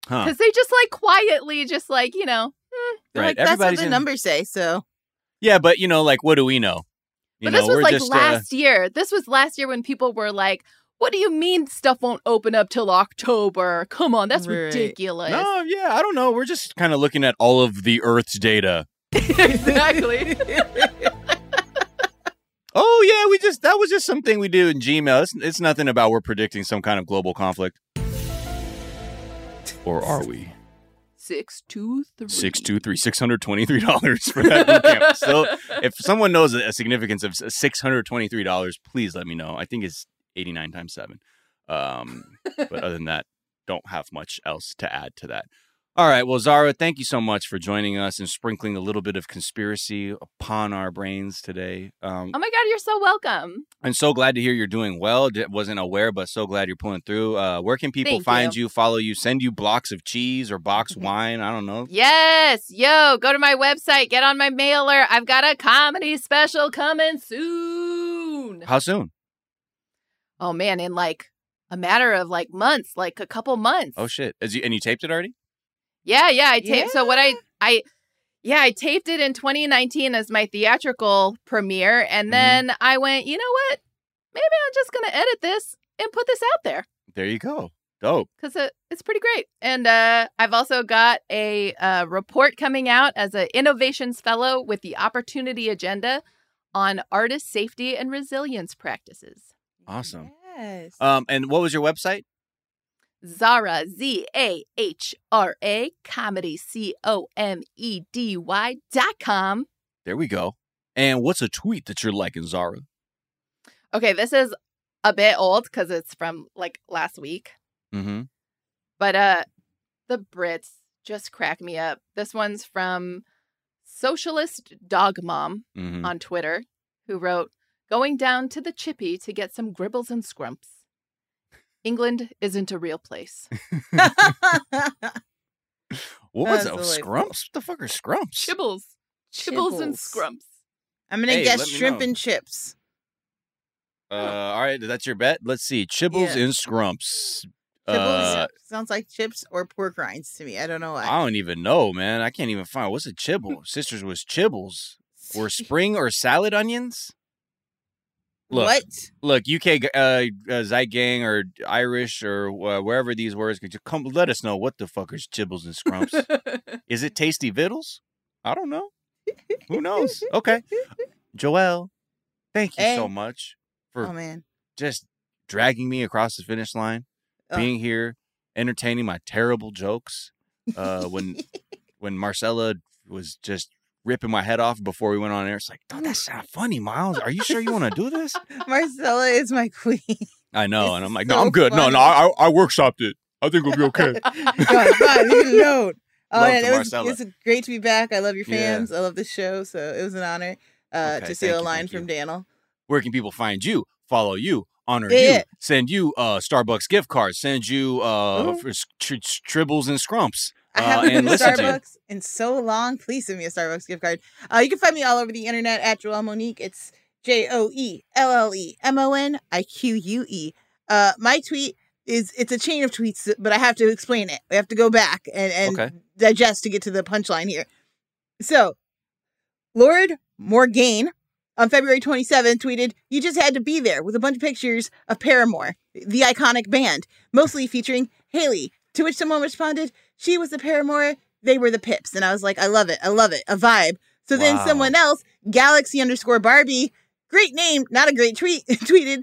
huh because they just like quietly, just like, you know, They're right like, that's what everybody's the in- numbers say. So, yeah but you know like what do we know you but know this was like just uh, last year. This was last year when people were like, What do you mean stuff won't open up till October? Come on, that's Right. ridiculous. No, yeah, I don't know. We're just kind of looking at all of the Earth's data. exactly. Oh yeah, we just that was just something we do in Gmail. It's, it's nothing about we're predicting some kind of global conflict. Or are we? Six two three. Six two three. Six hundred twenty-three dollars for that boot camp. So if someone knows a significance of six hundred twenty three dollars, please let me know. I think it's eighty nine times seven. Um, but other than that, don't have much else to add to that. All right, well, Zahra, thank you so much for joining us and sprinkling a little bit of conspiracy upon our brains today. Um, Oh my god, you're so welcome. I'm so glad to hear you're doing well. Wasn't aware, but so glad you're pulling through. Uh, where can people Thank find you. follow you, send you blocks of cheese or box wine? I don't know. Yes, yo, go to my website, get on my mailer. I've got a comedy special coming soon. How soon? Oh man, in like a matter of like months, like a couple months. Oh shit! Is you, and you taped it already? Yeah, yeah, I taped. So what I I yeah, I taped it in 2019 as my theatrical premiere and Mhm. then I went, "You know what? Maybe I'm just going to edit this and put this out there There you go. Dope. cuz it, it's pretty great." And uh I've also got a uh, report coming out as an innovations fellow with the Opportunity Agenda on artist safety and resilience practices. Awesome. Yes. Um, and what was your website? Zahra, Z A H R A, comedy, C O M E D Y dot com. There we go. And what's a tweet that you're liking, Zahra? Okay, this is a bit old because it's from like last week, Mm-hmm. but uh, the Brits just crack me up. This one's from Socialist Dog Mom Mm-hmm. on Twitter, who wrote, "Going down to the Chippy to get some gribbles and scrumps. England isn't a real place. What was That's that? delightful. Scrumps? What the fuck are scrumps? Chibbles, chibbles, and scrumps. I'm gonna Hey, guess shrimp know. and chips. Uh, all right, that's your bet. Let's see. Chibbles Yeah. and scrumps. Chibbles Uh, sounds like chips or pork rinds to me. I don't know why. I don't even know, man. I can't even find what's a chibble. Sisters was chibbles. Were spring or salad onions? Look, what? look, UK uh, uh Zeit or Irish or uh, wherever these words could you come let us know what the fuck is chibbles and scrumps. is it tasty vittles? I don't know. Who knows? Okay. Joelle, thank you so much for Oh man. just dragging me across the finish line, Oh. being here, entertaining my terrible jokes. Uh, when when Marcella was just ripping my head off before we went on air, it's like, "Oh, that's not funny, Miles. Are you sure you want to do this?" Marcella is my queen. I know, and I'm like, so "No, I'm good. No, no, funny. I, I workshopped it. I think we'll be okay." God, God. Oh, Love to it was, it's great to be back. I love your Yeah. fans. I love the show. So it was an honor uh, Okay, to steal a line from you. Daniel. Where can people find you? Follow you, honor Yeah. you, send you uh Starbucks gift cards, send you uh Ooh. for tribbles and scrumps. I uh, haven't been to listen to. Starbucks in so long. Please send me a Starbucks gift card. Uh, you can find me all over the internet at Joelle Monique. It's J O E L L E M O N I Q U E. Uh, my tweet is it's a chain of tweets, but I have to explain it. We have to go back and, and Okay. digest to get to the punchline here. So, Lord Morgaine on February 27th tweeted, You just had to be there with a bunch of pictures of Paramore, the iconic band, mostly featuring Hayley. To which someone responded, She was the Paramore, they were the Pips. And I was like, I love it. I love it. A vibe. So then someone else, Galaxy underscore Barbie, great name, not a great tweet, tweeted,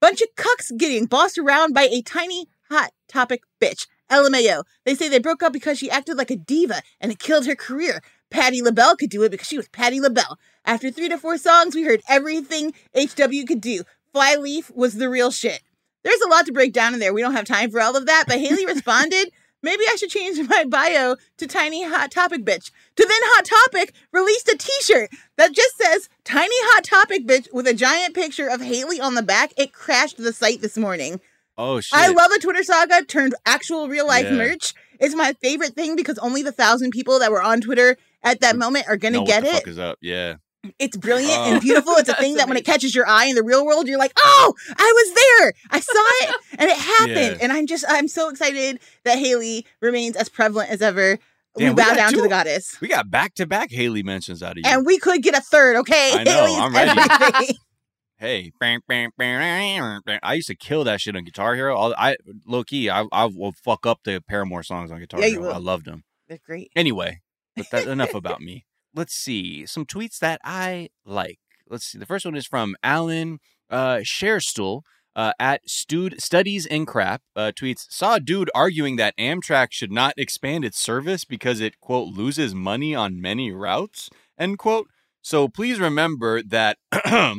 Bunch of cucks getting bossed around by a tiny hot topic bitch. LMAO. They say they broke up because she acted like a diva and it killed her career. Patti LaBelle could do it because she was Patti LaBelle. After three to four songs, we heard everything HW could do. Flyleaf was the real shit. There's a lot to break down in there. We don't have time for all of that, but Hayley responded, maybe I should change my bio to Tiny Hot Topic Bitch. To then Hot Topic released a t-shirt that just says Tiny Hot Topic Bitch with a giant picture of Hayley on the back. It crashed the site this morning. Oh shit! I love a Twitter saga turned actual real life Yeah. merch. It's my favorite thing because only the thousand people that were on Twitter at that moment are gonna get what the it. Fuck is up? Yeah. It's brilliant Oh. and beautiful. It's a thing That's that when it catches your eye in the real world, you're like, oh, I was there. I saw it and it happened. Yeah. And I'm just, I'm so excited that Hayley remains as prevalent as ever. we Damn, we bow got down to the goddess. We got back to back Hayley mentions out of you. And we could get a third, okay? I know, Hayley's I'm ready. everything. hey, bang, bang, bang, bang. I used to kill that shit on Guitar Hero. All, I low key, I, I will fuck up the Paramore songs on Guitar Yeah, Hero. I loved them. They're great. Anyway, but that, enough about me. Let's see some tweets that I like. Let's see. The first one is from Alan uh, Sharestool uh, at Stud Studies in Crap. Uh, tweets saw a dude arguing that Amtrak should not expand its service because it quote loses money on many routes end quote. So please remember that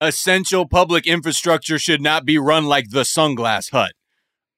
essential public infrastructure should not be run like the Sunglass Hut.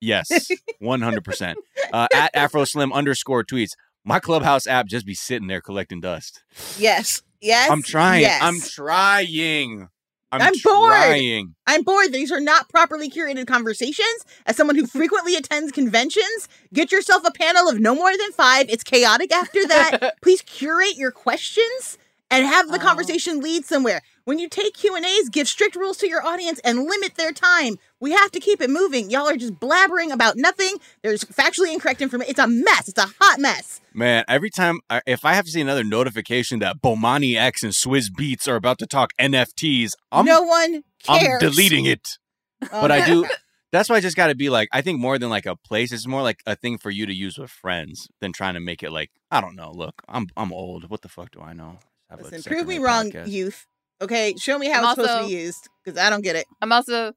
Yes, one hundred percent. Uh, At Afro Slim underscore tweets. My Clubhouse app just be sitting there collecting dust. Yes. Yes. I'm trying. Yes. I'm trying. I'm, I'm bored. trying. I'm bored. These are not properly curated conversations. As someone who frequently attends conventions, get yourself a panel of no more than five. It's chaotic after that. Please curate your questions and have the Oh. conversation lead somewhere. When you take Q and A's, give strict rules to your audience and limit their time. We have to keep it moving. Y'all are just blabbering about nothing. There's factually incorrect information. It's a mess. It's a hot mess. Man, every time I, if I have to see another notification that Bomani X and Swizz Beatz are about to talk NFTs, I'm no one I'm deleting it. Oh, But I do. That's why I just got to be like. I think more than like a place, it's more like a thing for you to use with friends than trying to make it like I don't know. Look, I'm I'm old. What the fuck do I know? Listen, prove me rate wrong, youth. Okay, show me how I'm it's supposed to be used because I don't get it. I'm also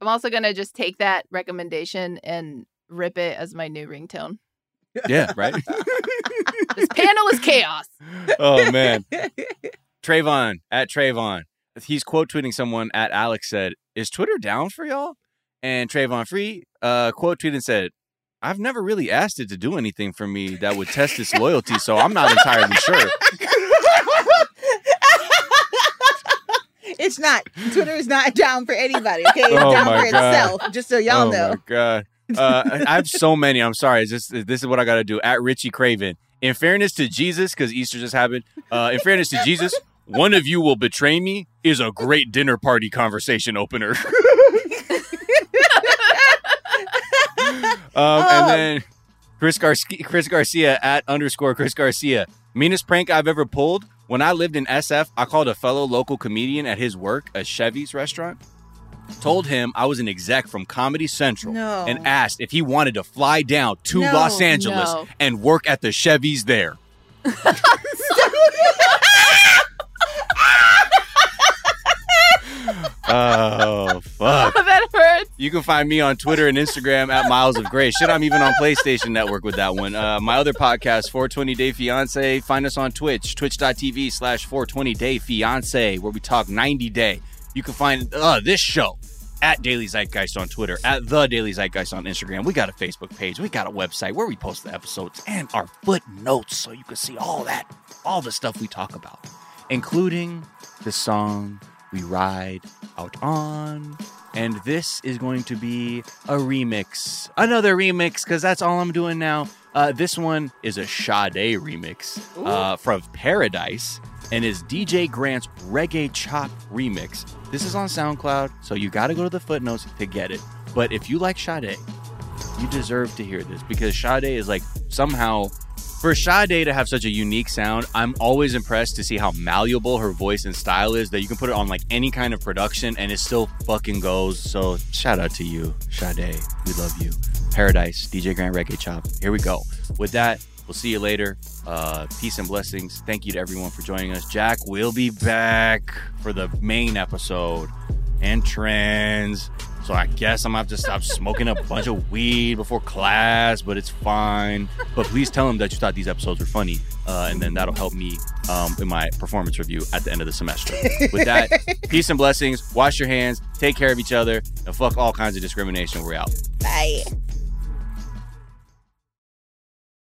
I'm also gonna just take that recommendation and rip it as my new ringtone. Yeah, right. This panel is chaos. oh man, Trayvon at Trayvon. He's quote tweeting someone at Alex said, "Is Twitter down for y'all?" And Trayvon Free uh, quote tweeted and said, "I've never really asked it to do anything for me that would test its loyalty, so I'm not entirely sure." it's not. Twitter is not down for anybody. Okay, it's Oh down for God. itself. Just so y'all oh know. my god. Uh, I have so many. I'm sorry. It's just this is what I got to do. At Richie Craven. In fairness to Jesus, because Easter just happened. Uh, in fairness to Jesus, one of you will betray me is a great dinner party conversation opener. um, and then Chris Garcia, Chris Garcia at underscore Chris Garcia. Meanest prank I've ever pulled. When I lived in SF, I called a fellow local comedian at his work, a Chevy's restaurant. Told him I was an exec from Comedy Central No. and asked if he wanted to fly down to No, Los Angeles no. and work at the Chevy's there. oh fuck. that hurts. You can find me on Twitter and Instagram at Miles of Gray. Shit, I'm even on PlayStation Network with that one. Uh, my other podcast, 420 Day Fiance, find us on Twitch, twitch.tv slash 420 Day Fiance, where we talk 90 Day. You can find uh, this show at Daily Zeitgeist on Twitter, at The Daily Zeitgeist on Instagram. We got a Facebook page, we got a website where we post the episodes and our footnotes so you can see all that, all the stuff we talk about, including the song we ride out on. And this is going to be a remix, another remix, because that's all I'm doing now. Uh, this one is a Sade remix uh, from Paradise and is DJ Grant's Reggae Chop remix. This is on SoundCloud, so you got to go to the footnotes to get it. But if you like Sade, you deserve to hear this because Sade is like somehow for Sade to have such a unique sound, I'm always impressed to see how malleable her voice and style is that you can put it on like any kind of production and it still fucking goes. So shout out to you, Sade. We love you. Paradise, DJ Grant Reggae Chop. Here we go. With that, we'll see you later. Uh, peace and blessings. Thank you to everyone for joining us. Jack will be back for the main episode and trends. So I guess I'm gonna have to stop smoking a bunch of weed before class, but it's fine. But please tell him that you thought these episodes were funny, uh, and then that'll help me um, in my performance review at the end of the semester. With that, peace and blessings. Wash your hands, take care of each other, and fuck all kinds of discrimination. We're out. Bye.